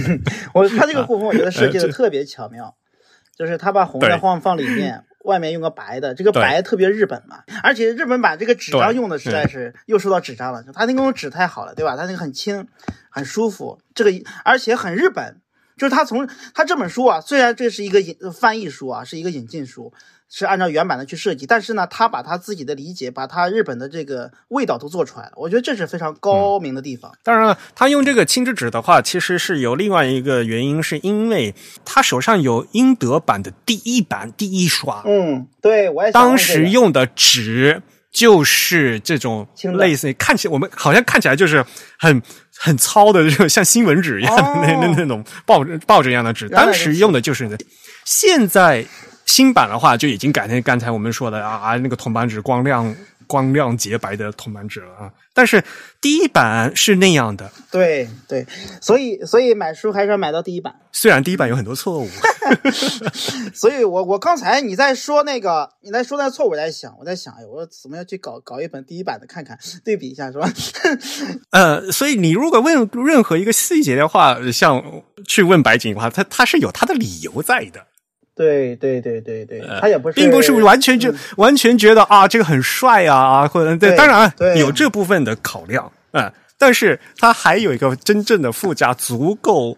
[laughs] 我他这个护封我觉得设计的特别巧妙，[laughs] 就是他把红的放放里面，外面用个白的，这个白特别日本嘛。而且日本版这个纸张用的实在是又说到纸张了，他那种纸太好了，对吧？他那个很轻，很舒服，这个而且很日本。就是他从他这本书啊，虽然这是一个引翻译书啊，是一个引进书，是按照原版的去设计，但是呢，他把他自己的理解，把他日本的这个味道都做出来了。我觉得这是非常高明的地方。当然了，他用这个轻质纸的话，其实是有另外一个原因，是因为他手上有英德版的第一版第一刷。嗯，对，我也当时用的纸。就是这种类似看起我们好像看起来就是很很糙的，就像新闻纸一样的那那那种报报纸一样的纸。当时用的就是，现在新版的话就已经改成刚才我们说的啊那个铜版纸，光亮光亮洁白的铜版纸了啊。但是第一版是那样的，对对，所以所以买书还是要买到第一版。虽然第一版有很多错误，[laughs] 所以我我刚才你在说那个你在说那错误，我在想我在想，哎，我怎么要去搞搞一本第一版的看看对比一下是吧？[laughs] 呃，所以你如果问任何一个细节的话，像去问白景的话，他他是有他的理由在的。对对对对对，他也不是，并不是完全就完全觉得啊，这个很帅啊，或者对，当然有这部分的考量啊，但是他还有一个真正的附加足够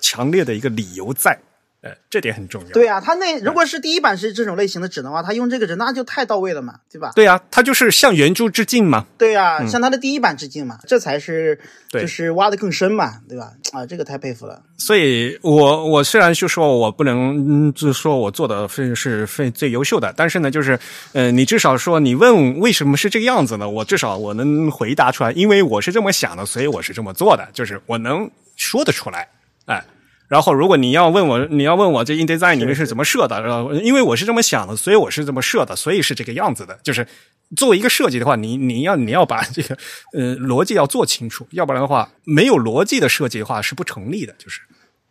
强烈的一个理由在。呃，这点很重要。对啊，他那如果是第一版是这种类型的纸的话，他用这个纸那就太到位了嘛，对吧？对啊，他就是向原著致敬嘛。对啊，向他的第一版致敬嘛，这才是就是挖的更深嘛，对吧？啊，这个太佩服了。所以我我虽然就说我不能就说我做的非是非最优秀的，但是呢，就是呃，你至少说你问为什么是这个样子呢？我至少我能回答出来，因为我是这么想的，所以我是这么做的，就是我能说得出来，哎。然后，如果你要问我，你要问我这 InDesign 里面是怎么设的？呃，因为我是这么想的，所以我是这么设的，所以是这个样子的。就是作为一个设计的话，你你要你要把这个呃逻辑要做清楚，要不然的话，没有逻辑的设计的话是不成立的。就是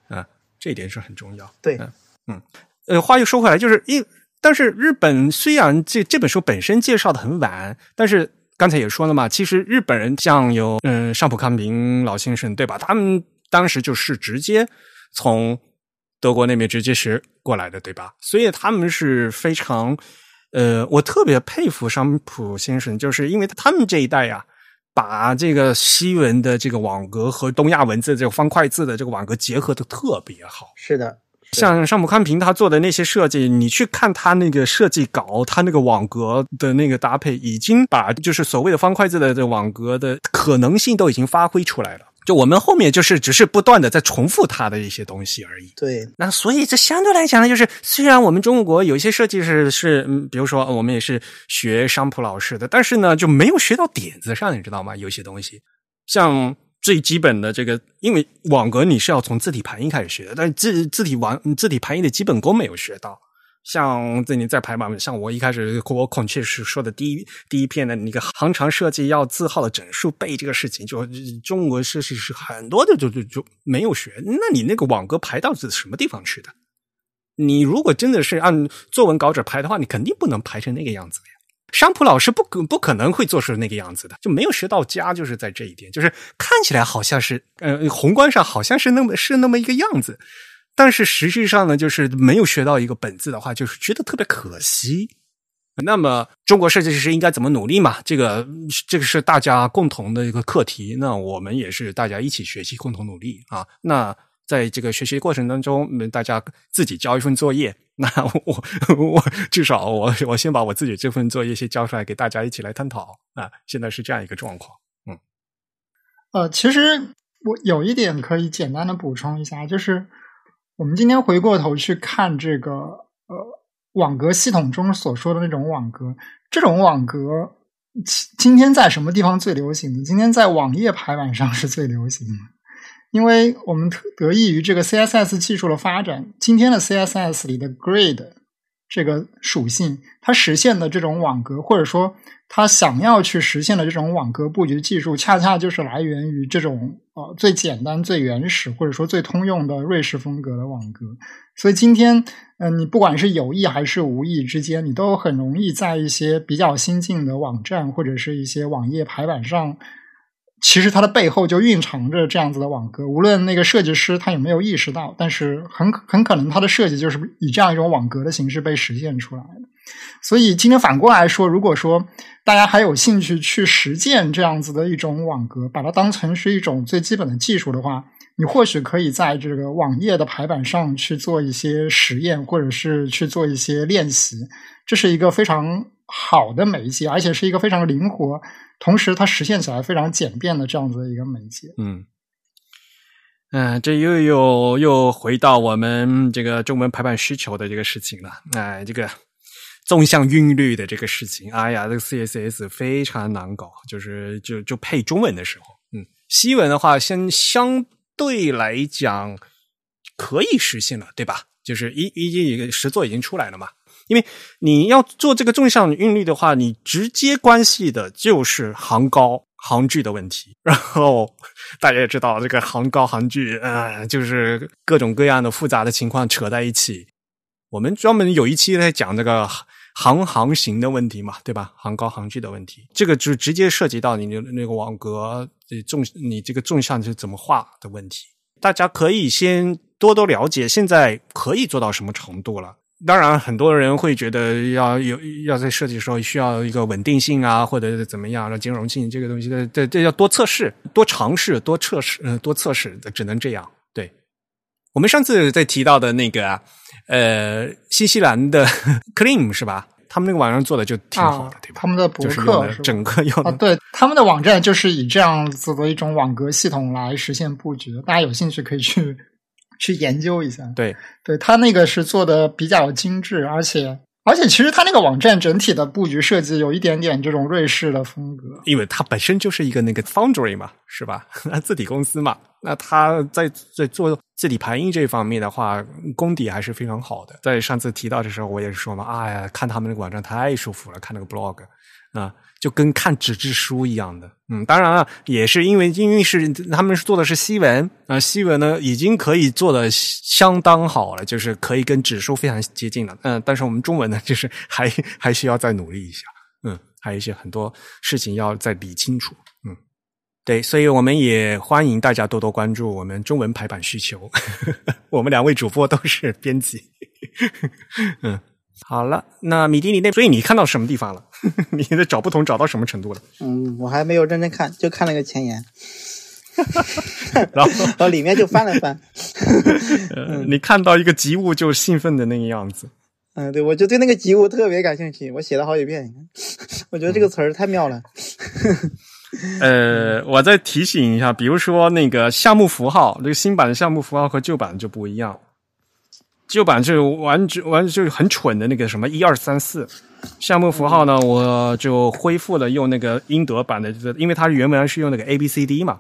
啊，这一点是很重要。对，嗯，呃，话又说回来，就是因但是日本虽然这这本书本身介绍的很晚，但是刚才也说了嘛，其实日本人像有嗯上浦康平老先生对吧？他们当时就是直接。从德国那边直接学过来的，对吧？所以他们是非常，呃，我特别佩服商普先生，就是因为他们这一代呀，把这个西文的这个网格和东亚文字这个方块字的这个网格结合的特别好。是的，像上姆康平他做的那些设计，你去看他那个设计稿，他那个网格的那个搭配，已经把就是所谓的方块字的这网格的可能性都已经发挥出来了。就我们后面就是只是不断的在重复它的一些东西而已。对，那所以这相对来讲呢，就是虽然我们中国有一些设计师是，嗯，比如说我们也是学商普老师的，但是呢就没有学到点子上，你知道吗？有些东西像最基本的这个，因为网格你是要从字体排印开始学的，但是字字体网字体排印的基本功没有学到。像这你在排版，像我一开始我孔雀是说的第一第一篇的那个行长设计要字号的整数背这个事情，就中国设计师很多的就就就没有学。那你那个网格排到是什么地方去的？你如果真的是按作文稿纸排的话，你肯定不能排成那个样子的呀。商普老师不可不可能会做出那个样子的，就没有学到家，就是在这一点，就是看起来好像是呃宏观上好像是那么是那么一个样子。但是实际上呢，就是没有学到一个本质的话，就是觉得特别可惜。那么，中国设计师应该怎么努力嘛？这个，这个是大家共同的一个课题。那我们也是大家一起学习，共同努力啊。那在这个学习过程当中，大家自己交一份作业。那我 [laughs] 我至少我我先把我自己这份作业先交出来，给大家一起来探讨啊。现在是这样一个状况。嗯，呃，其实我有一点可以简单的补充一下，就是。我们今天回过头去看这个呃网格系统中所说的那种网格，这种网格今今天在什么地方最流行呢？今天在网页排版上是最流行的，因为我们得益于这个 CSS 技术的发展，今天的 CSS 里的 grid 这个属性，它实现的这种网格，或者说它想要去实现的这种网格布局技术，恰恰就是来源于这种。呃，最简单、最原始，或者说最通用的瑞士风格的网格。所以今天，嗯，你不管是有意还是无意之间，你都很容易在一些比较新进的网站或者是一些网页排版上，其实它的背后就蕴藏着这样子的网格。无论那个设计师他有没有意识到，但是很很可能他的设计就是以这样一种网格的形式被实现出来的。所以今天反过来说，如果说大家还有兴趣去实践这样子的一种网格，把它当成是一种最基本的技术的话，你或许可以在这个网页的排版上去做一些实验，或者是去做一些练习。这是一个非常好的媒介，而且是一个非常灵活，同时它实现起来非常简便的这样子的一个媒介。嗯嗯，这又又又回到我们这个中文排版需求的这个事情了。哎，这个。纵向韵律的这个事情，哎呀，这个 CSS 非常难搞，就是就就配中文的时候，嗯，西文的话，先相对来讲可以实现了，对吧？就是一一一个实作已经出来了嘛。因为你要做这个纵向韵律的话，你直接关系的就是行高行距的问题。然后大家也知道，这个行高行距，嗯，就是各种各样的复杂的情况扯在一起。我们专门有一期在讲这个行行行的问题嘛，对吧？行高行距的问题，这个就直接涉及到你的那个网格纵，你这个纵向是怎么画的问题。大家可以先多多了解，现在可以做到什么程度了。当然，很多人会觉得要有要在设计的时候需要一个稳定性啊，或者怎么样，的兼容性这个东西的，这这要多测试、多尝试、多测试、嗯，多测试，只能这样。对，我们上次在提到的那个。呃，新西兰的 Clean 是吧？他们那个网站做的就挺好的，对吧？他们的博客整个用啊，对，他们的网站就是以这样子的一种网格系统来实现布局的。大家有兴趣可以去去研究一下。对，对他那个是做的比较精致，而且而且其实他那个网站整体的布局设计有一点点这种瑞士的风格，因为它本身就是一个那个 Foundry 嘛，是吧？[laughs] 字体公司嘛。那他在在做字体排印这方面的话，功底还是非常好的。在上次提到的时候，我也是说嘛，哎呀，看他们那个网站太舒服了，看那个 blog 啊，就跟看纸质书一样的。嗯，当然了，也是因为因为是他们做的是西文啊，西文呢已经可以做的相当好了，就是可以跟纸书非常接近了。嗯，但是我们中文呢，就是还还需要再努力一下。嗯，还有一些很多事情要再理清楚。嗯对，所以我们也欢迎大家多多关注我们中文排版需求。[laughs] 我们两位主播都是编辑。[laughs] 嗯，好了，那米迪你那，所以你看到什么地方了？[laughs] 你的找不同找到什么程度了？嗯，我还没有认真看，就看了个前言。然后，[laughs] 然后里面就翻了翻。[laughs] 呃你看到一个吉物就兴奋的那个样子。嗯，对，我就对那个吉物特别感兴趣，我写了好几遍。你看，我觉得这个词儿太妙了。呃，我再提醒一下，比如说那个项目符号，这个新版的项目符号和旧版就不一样。旧版就完全完全就是很蠢的那个什么一二三四项目符号呢，我就恢复了用那个英德版的，因为它原本是用那个 A B C D 嘛。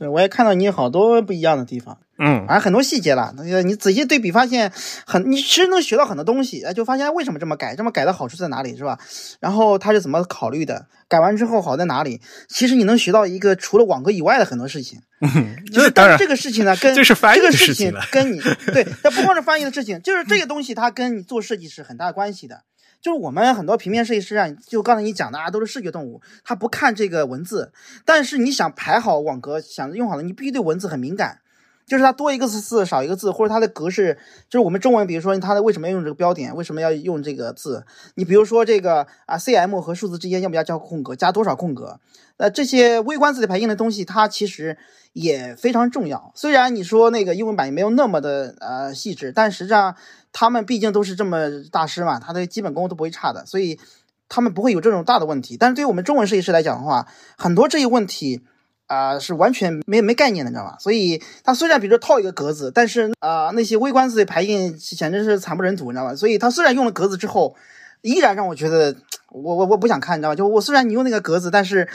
是，我也看到你好多不一样的地方。嗯，反正很多细节了，那个你仔细对比，发现很，你其实能学到很多东西，哎，就发现为什么这么改，这么改的好处在哪里，是吧？然后他是怎么考虑的，改完之后好在哪里？其实你能学到一个除了网格以外的很多事情。就是当然这个事情呢，跟 [laughs] 这是翻译的这个事情跟你对，它不光是翻译的事情，就是这个东西它跟你做设计是很大关系的。就是我们很多平面设计师啊，就刚才你讲的啊，都是视觉动物，他不看这个文字，但是你想排好网格，想用好了，你必须对文字很敏感。就是它多一个字少一个字，或者它的格式，就是我们中文，比如说它的为什么要用这个标点，为什么要用这个字？你比如说这个啊，cm 和数字之间要不要加空格，加多少空格？呃，这些微观字体排印的东西，它其实也非常重要。虽然你说那个英文版也没有那么的呃细致，但实际上他们毕竟都是这么大师嘛，他的基本功都不会差的，所以他们不会有这种大的问题。但是对于我们中文设计师来讲的话，很多这些问题。啊、是完全没没概念的，你知道吧？所以它虽然比如说套一个格子，但是啊、那些微观字的排印简直是惨不忍睹，你知道吧？所以它虽然用了格子之后，依然让我觉得我我我不想看，你知道吧？就我虽然你用那个格子，但是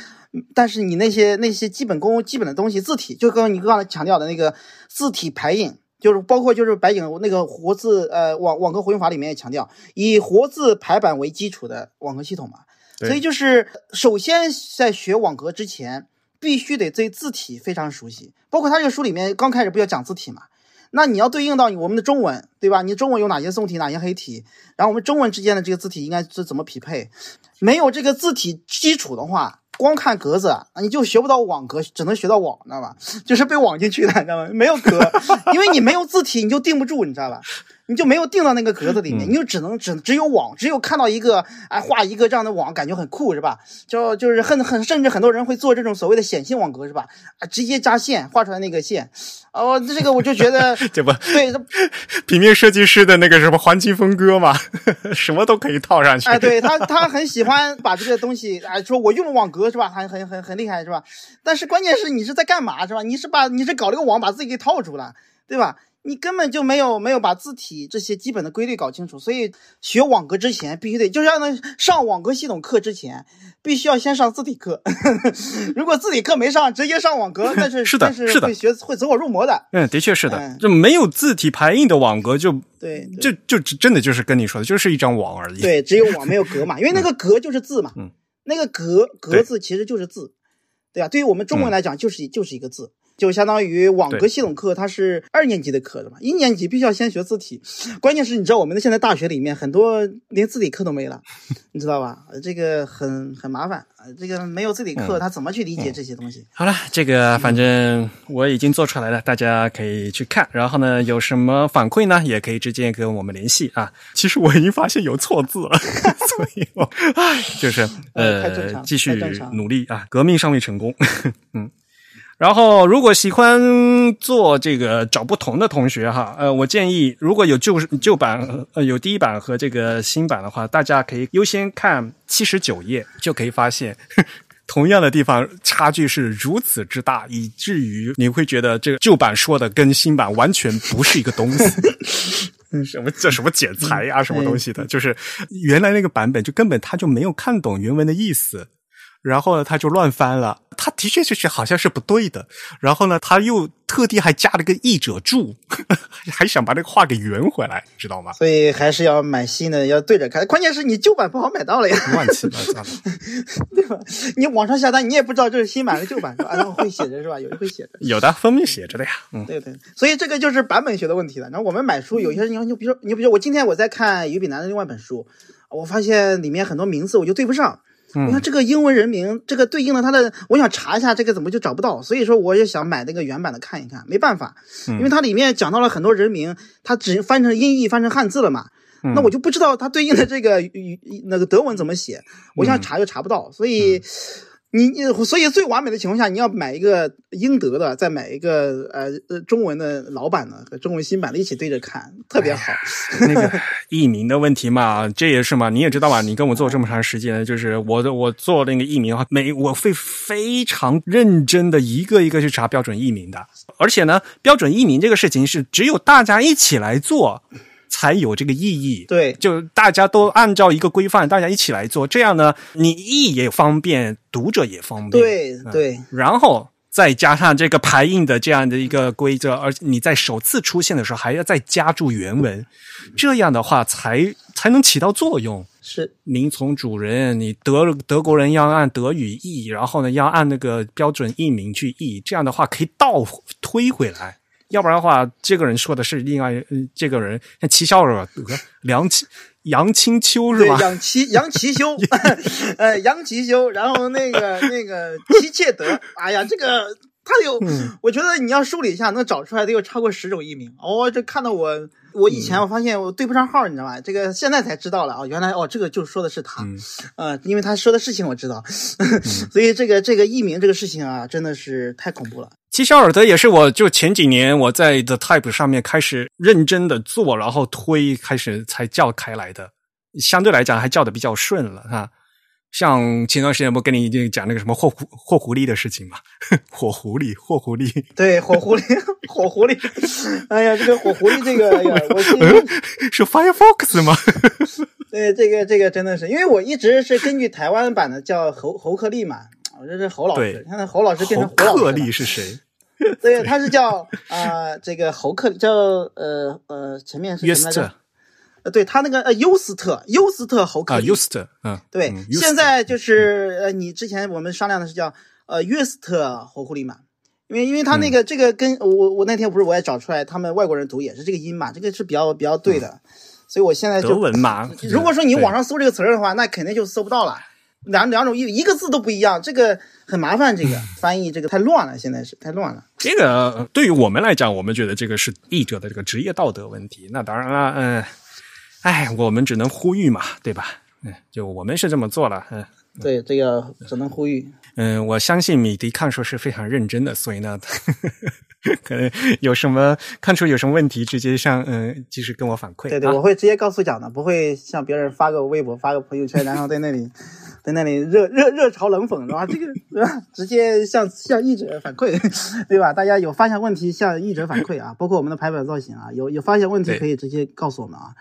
但是你那些那些基本功、基本的东西，字体就跟你刚才强调的那个字体排印，就是包括就是白景那个活字呃网网格活用法里面也强调，以活字排版为基础的网格系统嘛。所以就是首先在学网格之前，必须得对字体非常熟悉。包括他这个书里面刚开始不要讲字体嘛，那你要对应到我们的中文，对吧？你中文有哪些宋体，哪些黑体？然后我们中文之间的这个字体应该是怎么匹配？没有这个字体基础的话，光看格子，啊，你就学不到网格，只能学到网，知道吧？[laughs] 就是被网进去的，你知道吗？没有格，[laughs] 因为你没有字体，你就定不住，你知道吧？你就没有定到那个格子里面，你就只能只只有网，只有看到一个哎画一个这样的网，感觉很酷是吧？就就是很很甚至很多人会做这种所谓的显性网格是吧？啊，直接加线画出来那个线，哦，这个我就觉得 [laughs] 这不对，这 [laughs] 平面设计师的那个什么环境分割嘛，[laughs] 什么都可以套上去。哎，对他，他很喜欢把这个东西，哎，说我用了网格是吧？很很很很厉害是吧？但是关键是你是在干嘛是吧？你是把你是搞了个网把自己给套住了，对吧？你根本就没有没有把字体这些基本的规律搞清楚，所以学网格之前必须得，就是要那上网格系统课之前，必须要先上字体课。[laughs] 如果字体课没上，直接上网格，那是 [laughs] 是的那是会学会走火入魔的。嗯，的确是的嗯，就没有字体排印的网格就，对，对就就真的就是跟你说的，就是一张网而已。对，只有网没有格嘛，因为那个格就是字嘛，嗯那个格格字其实就是字，对吧？对于我们中文来讲，就是、就是一个字，就相当于网格系统课，它是二年级的课的嘛，一年级必须要先学字体，关键是你知道我们的现在大学里面很多连字体课都没了，你知道吧？呃这个很很麻烦，呃这个没有字体嗯课，他怎么去理解这些东西？好了，这个反正我已经做出来了，大家可以去看。然后呢，有什么反馈呢，也可以直接跟我们联系啊。其实我已经发现有错字了，[laughs] 所以我唉，就是呃继续努力啊，革命尚未成功，[laughs] 嗯。然后，如果喜欢做这个找不同的同学哈，呃，我建议如果有旧旧版呃有第一版和这个新版的话，大家可以优先看七十九页，就可以发现 [laughs] 同样的地方差距是如此之大，以至于你会觉得这个旧版说的跟新版完全不是一个东西。[laughs] 什么这什么剪裁呀、什么东西的，就是原来那个版本就根本他就没有看懂原文的意思，然后呢他就乱翻了。他的确就是好像是不对的，然后呢他又特地还加了个译者注，[laughs] 还想把那个话给圆回来，知道吗？所以还是要买新的，要对着看。关键是你旧版不好买到了呀。乱七八糟的。[laughs] 对吧？你网上下单，你也不知道这是新版还是旧版，是吧？然后会写着是吧？有的会写着。有的封面写着的呀，嗯，对对，所以这个就是版本学的问题了。然后我们买书，有些人你你比如说你比如说我今天我在看于炳南的另外一本书，我发现里面很多名字我就对不上。我看这个英文人名，这个对应的它的，我想查一下这个怎么就找不到，所以说我也想买那个原版的看一看，没办法，因为它里面讲到了很多人名，它只翻成音译翻成汉字了嘛，那我就不知道它对应的这个语那个德文怎么写，我想查又查不到，所以你你所以最完美的情况下，你要买一个英德的，再买一个呃呃中文的老版的和中文新版的一起对着看，特别好。那个译名的问题嘛，这也是嘛，你也知道吧？你跟我做这么长时间，就是我的我做那个译名的话，每我会非常认真的一个一个去查标准译名的，而且呢，标准译名这个事情是只有大家一起来做。才有这个意义，对，就大家都按照一个规范，大家一起来做，这样呢，你译也方便，读者也方便，对对。然后再加上这个排印的这样的一个规则，而你在首次出现的时候还要再加注原文，这样的话才才能起到作用。是，您从主人，你德德国人要按德语译，然后呢要按那个标准译名去译，这样的话可以倒推回来。要不然的话，这个人说的是另外，嗯，这个人像齐孝尔、梁齐、杨清秋是吧？杨齐、杨齐修，[laughs] 呃，杨齐修，然后那个那个齐切德，哎呀，这个他有，我觉得你要梳理一下，能找出来得有超过十种译名。哦，这看到我，我以前我发现我对不上号，你知道吧？这个现在才知道了啊，原来哦，这个就说的是他，呃，因为他说的事情我知道，[laughs] 所以这个这个译名这个事情啊，真的是太恐怖了。齐肖尔德也是，我就前几年我在 The Type 上面开始认真的做，然后推开始才叫开来的，相对来讲还叫的比较顺了哈。像前段时间不跟你已经讲那个什么火狐火狐狸的事情嘛？[laughs] 火狐狸，火狐狸，对，火狐狸，[laughs] 火狐狸。哎呀，这个火狐狸，这个哎呀，[laughs] 我是 Firefox 吗？对，这个这个真的是，因为我一直是根据台湾版的叫侯侯克利嘛。我这是侯老师，现在侯老师变成侯克利是谁？[laughs] 对，他是叫啊，这个侯克叫呃呃，前面是什么来着？呃，对他那个呃，优斯特，优斯特侯克啊，优斯特，嗯，对，现在就是呃，你之前我们商量的是叫呃，约斯特侯库利嘛，因为因为他那个这个跟我我那天不是我也找出来，他们外国人读也是这个音嘛，这个是比较比较对的，所以我现在就德文嘛，如果说你网上搜这个词儿的话，那肯定就搜不到了。两两种意一个字都不一样，这个很麻烦。这个 [laughs] 翻译这个太乱了，现在是太乱了。这个对于我们来讲，我们觉得这个是译者的这个职业道德问题。那当然了，嗯，哎，我们只能呼吁嘛，对吧？嗯，就我们是这么做了，嗯，对，这个只能呼吁。嗯，我相信米迪看书是非常认真的，所以呢，[laughs] 可能有什么看出有什么问题，直接向嗯，及时跟我反馈。对对，我会直接告诉讲的，不会像别人发个微博、发个朋友圈，然后在那里。[laughs] 在那里热热热嘲冷讽，是吧？这个是吧？[laughs] 直接向向译者反馈，对吧？大家有发现问题向译者反馈啊，包括我们的排版造型啊，有有发现问题可以直接告诉我们啊。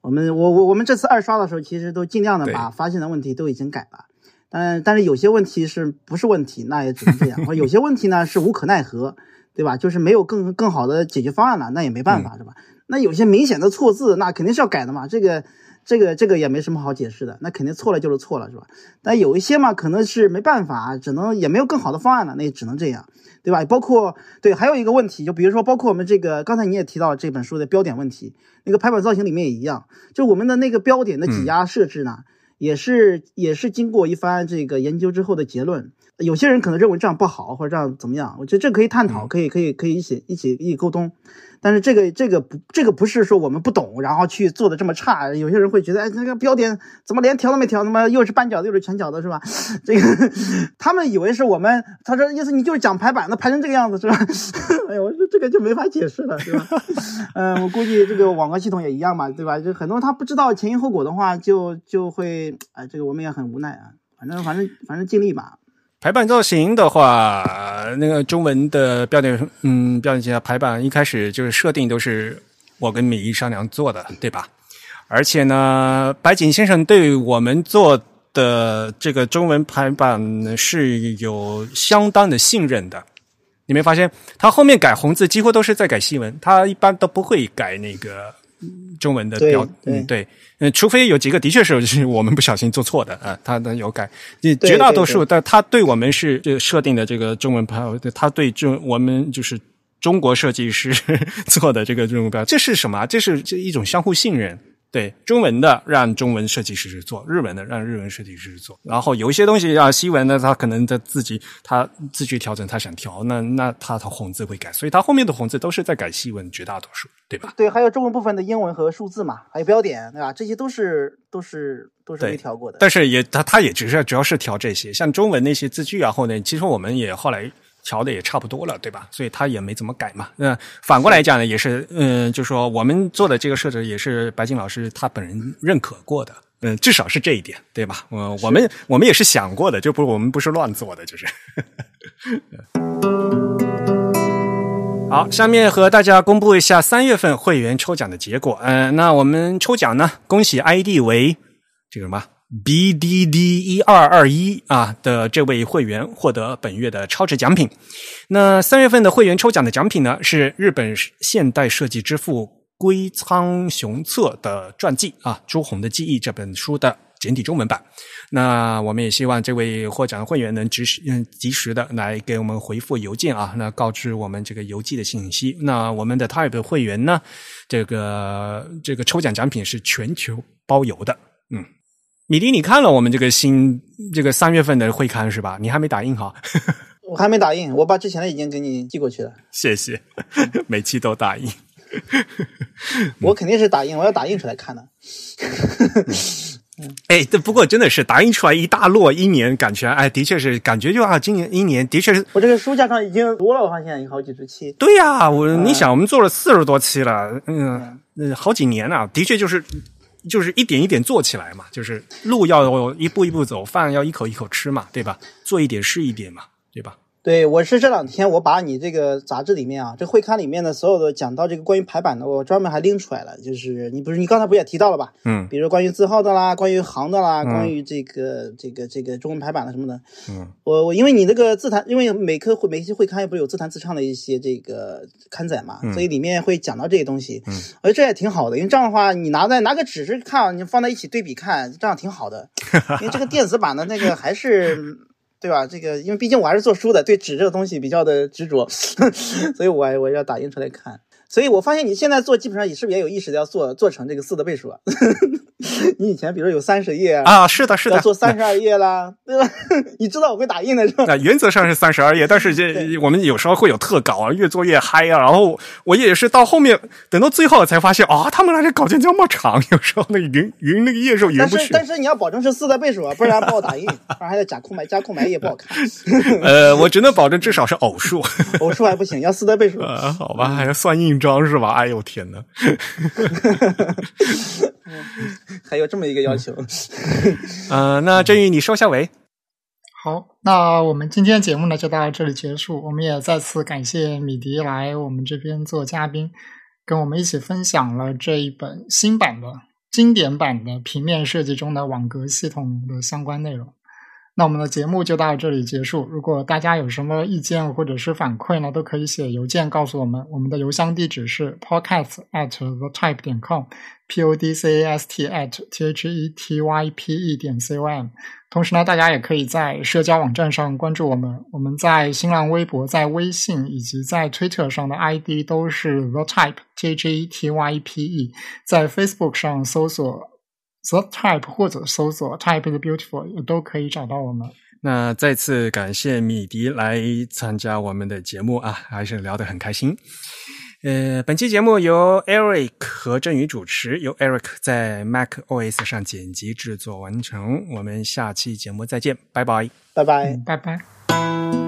我们我我我们这次二刷的时候，其实都尽量的把发现的问题都已经改了，但但是有些问题是不是问题，那也只能这样；或有些问题呢是无可奈何，对吧？就是没有更更好的解决方案了，那也没办法，是吧？那有些明显的错字，那肯定是要改的嘛，这个。这个这个也没什么好解释的，那肯定错了就是错了，是吧？但有一些嘛，可能是没办法，只能也没有更好的方案了，那也只能这样，对吧？包括对，还有一个问题，就比如说，包括我们这个刚才你也提到这本书的标点问题，那个排版造型里面也一样，就我们的那个标点的挤压设置呢，也是也是经过一番这个研究之后的结论。有些人可能认为这样不好，或者这样怎么样？我觉得这可以探讨，可以可以可以一起一起一起沟通。但是这个这个不这个不是说我们不懂，然后去做的这么差。有些人会觉得，哎，那个标点怎么连调都没调？他妈又是半角的，又是全角的，是吧？[laughs] 这个他们以为是我们，他说意思你就是讲排版，那排成这个样子是吧？[laughs] 哎呀，我说这个就没法解释了，是吧？[laughs] 嗯，我估计这个网格系统也一样嘛，对吧？就很多人他不知道前因后果的话，就就会，哎，这个我们也很无奈啊。反正反正反正尽力吧。排版造型的话，那个中文的标点，嗯，标点型排版一开始就是设定都是我跟米一商量做的，对吧？而且呢，白井先生对我们做的这个中文排版是有相当的信任的。你没发现他后面改红字几乎都是在改新闻，他一般都不会改那个中文的标，嗯，对。嗯，除非有几个的确是是我们不小心做错的啊，他的有改，绝大多数，但他对我们是这个设定的这个中文排，他对中我们就是中国设计师 [laughs] 做的这个中文标，这是什么？这是这一种相互信任。对中文的让中文设计师去做，日文的让日文设计师去做。然后有一些东西啊，西文的他可能他自己他自己调整，他想调，那那他的红字会改，所以他后面的红字都是在改西文，绝大多数，对吧？对，还有中文部分的英文和数字嘛，还有标点，对吧？这些都是都是都是没调过的。但是也他他也只是主要是调这些，像中文那些字句啊，后面其实我们也后来调的也差不多了，对吧？所以他也没怎么改嘛。那反过来讲呢，也是嗯、就说我们做的这个设置也是白金老师他本人认可过的。嗯，至少是这一点，对吧？呃，我们我们也是想过的，就不我们不是乱做的，就是。[laughs] 好，下面和大家公布一下三月份会员抽奖的结果。嗯、那我们抽奖呢，恭喜 ID 为这个什么 BDD 一二二一啊的这位会员获得本月的超值奖品。那三月份的会员抽奖的奖品呢，是日本现代设计之父龟仓雄策的传记啊，《朱红的记忆》这本书的简体中文版。那我们也希望这位获奖会员能及时嗯及时的来给我们回复邮件啊，那告知我们这个邮寄的信息。那我们的 Type 会员呢，这个这个抽奖奖品是全球包邮的。嗯，米迪，你看了我们这个新这个三月份的会刊是吧？你还没打印哈？[laughs] 我还没打印，我把之前的已经给你寄过去了。谢谢，[laughs] 每期都打印。[laughs] 我肯定是打印，我要打印出来看的。哎，这不过真的是打印出来一大摞，一年感觉哎，的确是感觉就啊，今年一年的确是我这个书架上已经多了，我发现有好几十期。对呀、我、你想，我们做了四十多期了，嗯，呃好几年了，的确就是就是一点一点做起来嘛，就是路要一步一步走，饭要一口一口吃嘛，对吧？做一点是一点嘛，对吧？对，我是这两天我把你这个杂志里面啊，这会刊里面的所有的讲到这个关于排版的，我专门还拎出来了。就是你不是你刚才不也提到了吧？嗯比如关于字号的啦，关于行的啦，关于这个这个这个中文排版的什么的。嗯，我我因为你那个自弹，因为每科会每期会刊不是有自弹自唱的一些这个刊载嘛，所以里面会讲到这些东西。嗯，我觉得这也挺好的，因为这样的话，你拿在拿个纸质看，你放在一起对比看，这样挺好的。[laughs] 因为这个电子版的那个还是。对吧？这个，因为毕竟我还是做书的，对纸这个东西比较的执着，[laughs] 所以我我要打印出来看。所以我发现你现在做基本上也是不是也有意识的要做做成这个四的倍数啊？[laughs] 你以前比如有三十页啊，是的，是的，要做三十二页啦，对吧？[laughs] 你知道我会打印的是吧？那原则上是三十二页，但是这我们有时候会有特稿啊，越做越嗨啊。然后我也是到后面等到最后才发现啊，他们那这稿件这么长，有时候那个匀匀那个页数云不去。但是但是你要保证是四的倍数啊，不然不好打印，不然还得加空白，加空白页不好看。[laughs] 呃，我只能保证至少是偶数，偶数还不行，要四的倍数。呃，好吧，还要算印章是吧？哎呦天哪！[laughs] 还有这么一个要求。[laughs] 呃，那振宇你收下尾。好，那我们今天节目呢就到这里结束。我们也再次感谢米迪来我们这边做嘉宾，跟我们一起分享了这一本新版的经典版的平面设计中的网格系统的相关内容。那我们的节目就到这里结束。如果大家有什么意见或者是反馈呢，都可以写邮件告诉我们。我们的邮箱地址是 podcast at the type 点 com，p o d c a s t at t h e t y p e 点 c o m。同时呢，大家也可以在社交网站上关注我们。我们在新浪微博、在微信以及在 Twitter 上的 ID 都是 the type t h e t y p e。在 Facebook 上搜索 type 或者搜索 type is beautiful 也都可以找到我们。那再次感谢米迪来参加我们的节目啊，还是聊得很开心。呃，本期节目由 Eric 和振宇主持，由 Eric 在 Mac OS 上剪辑制作完成。我们下期节目再见，拜拜。拜拜。拜拜。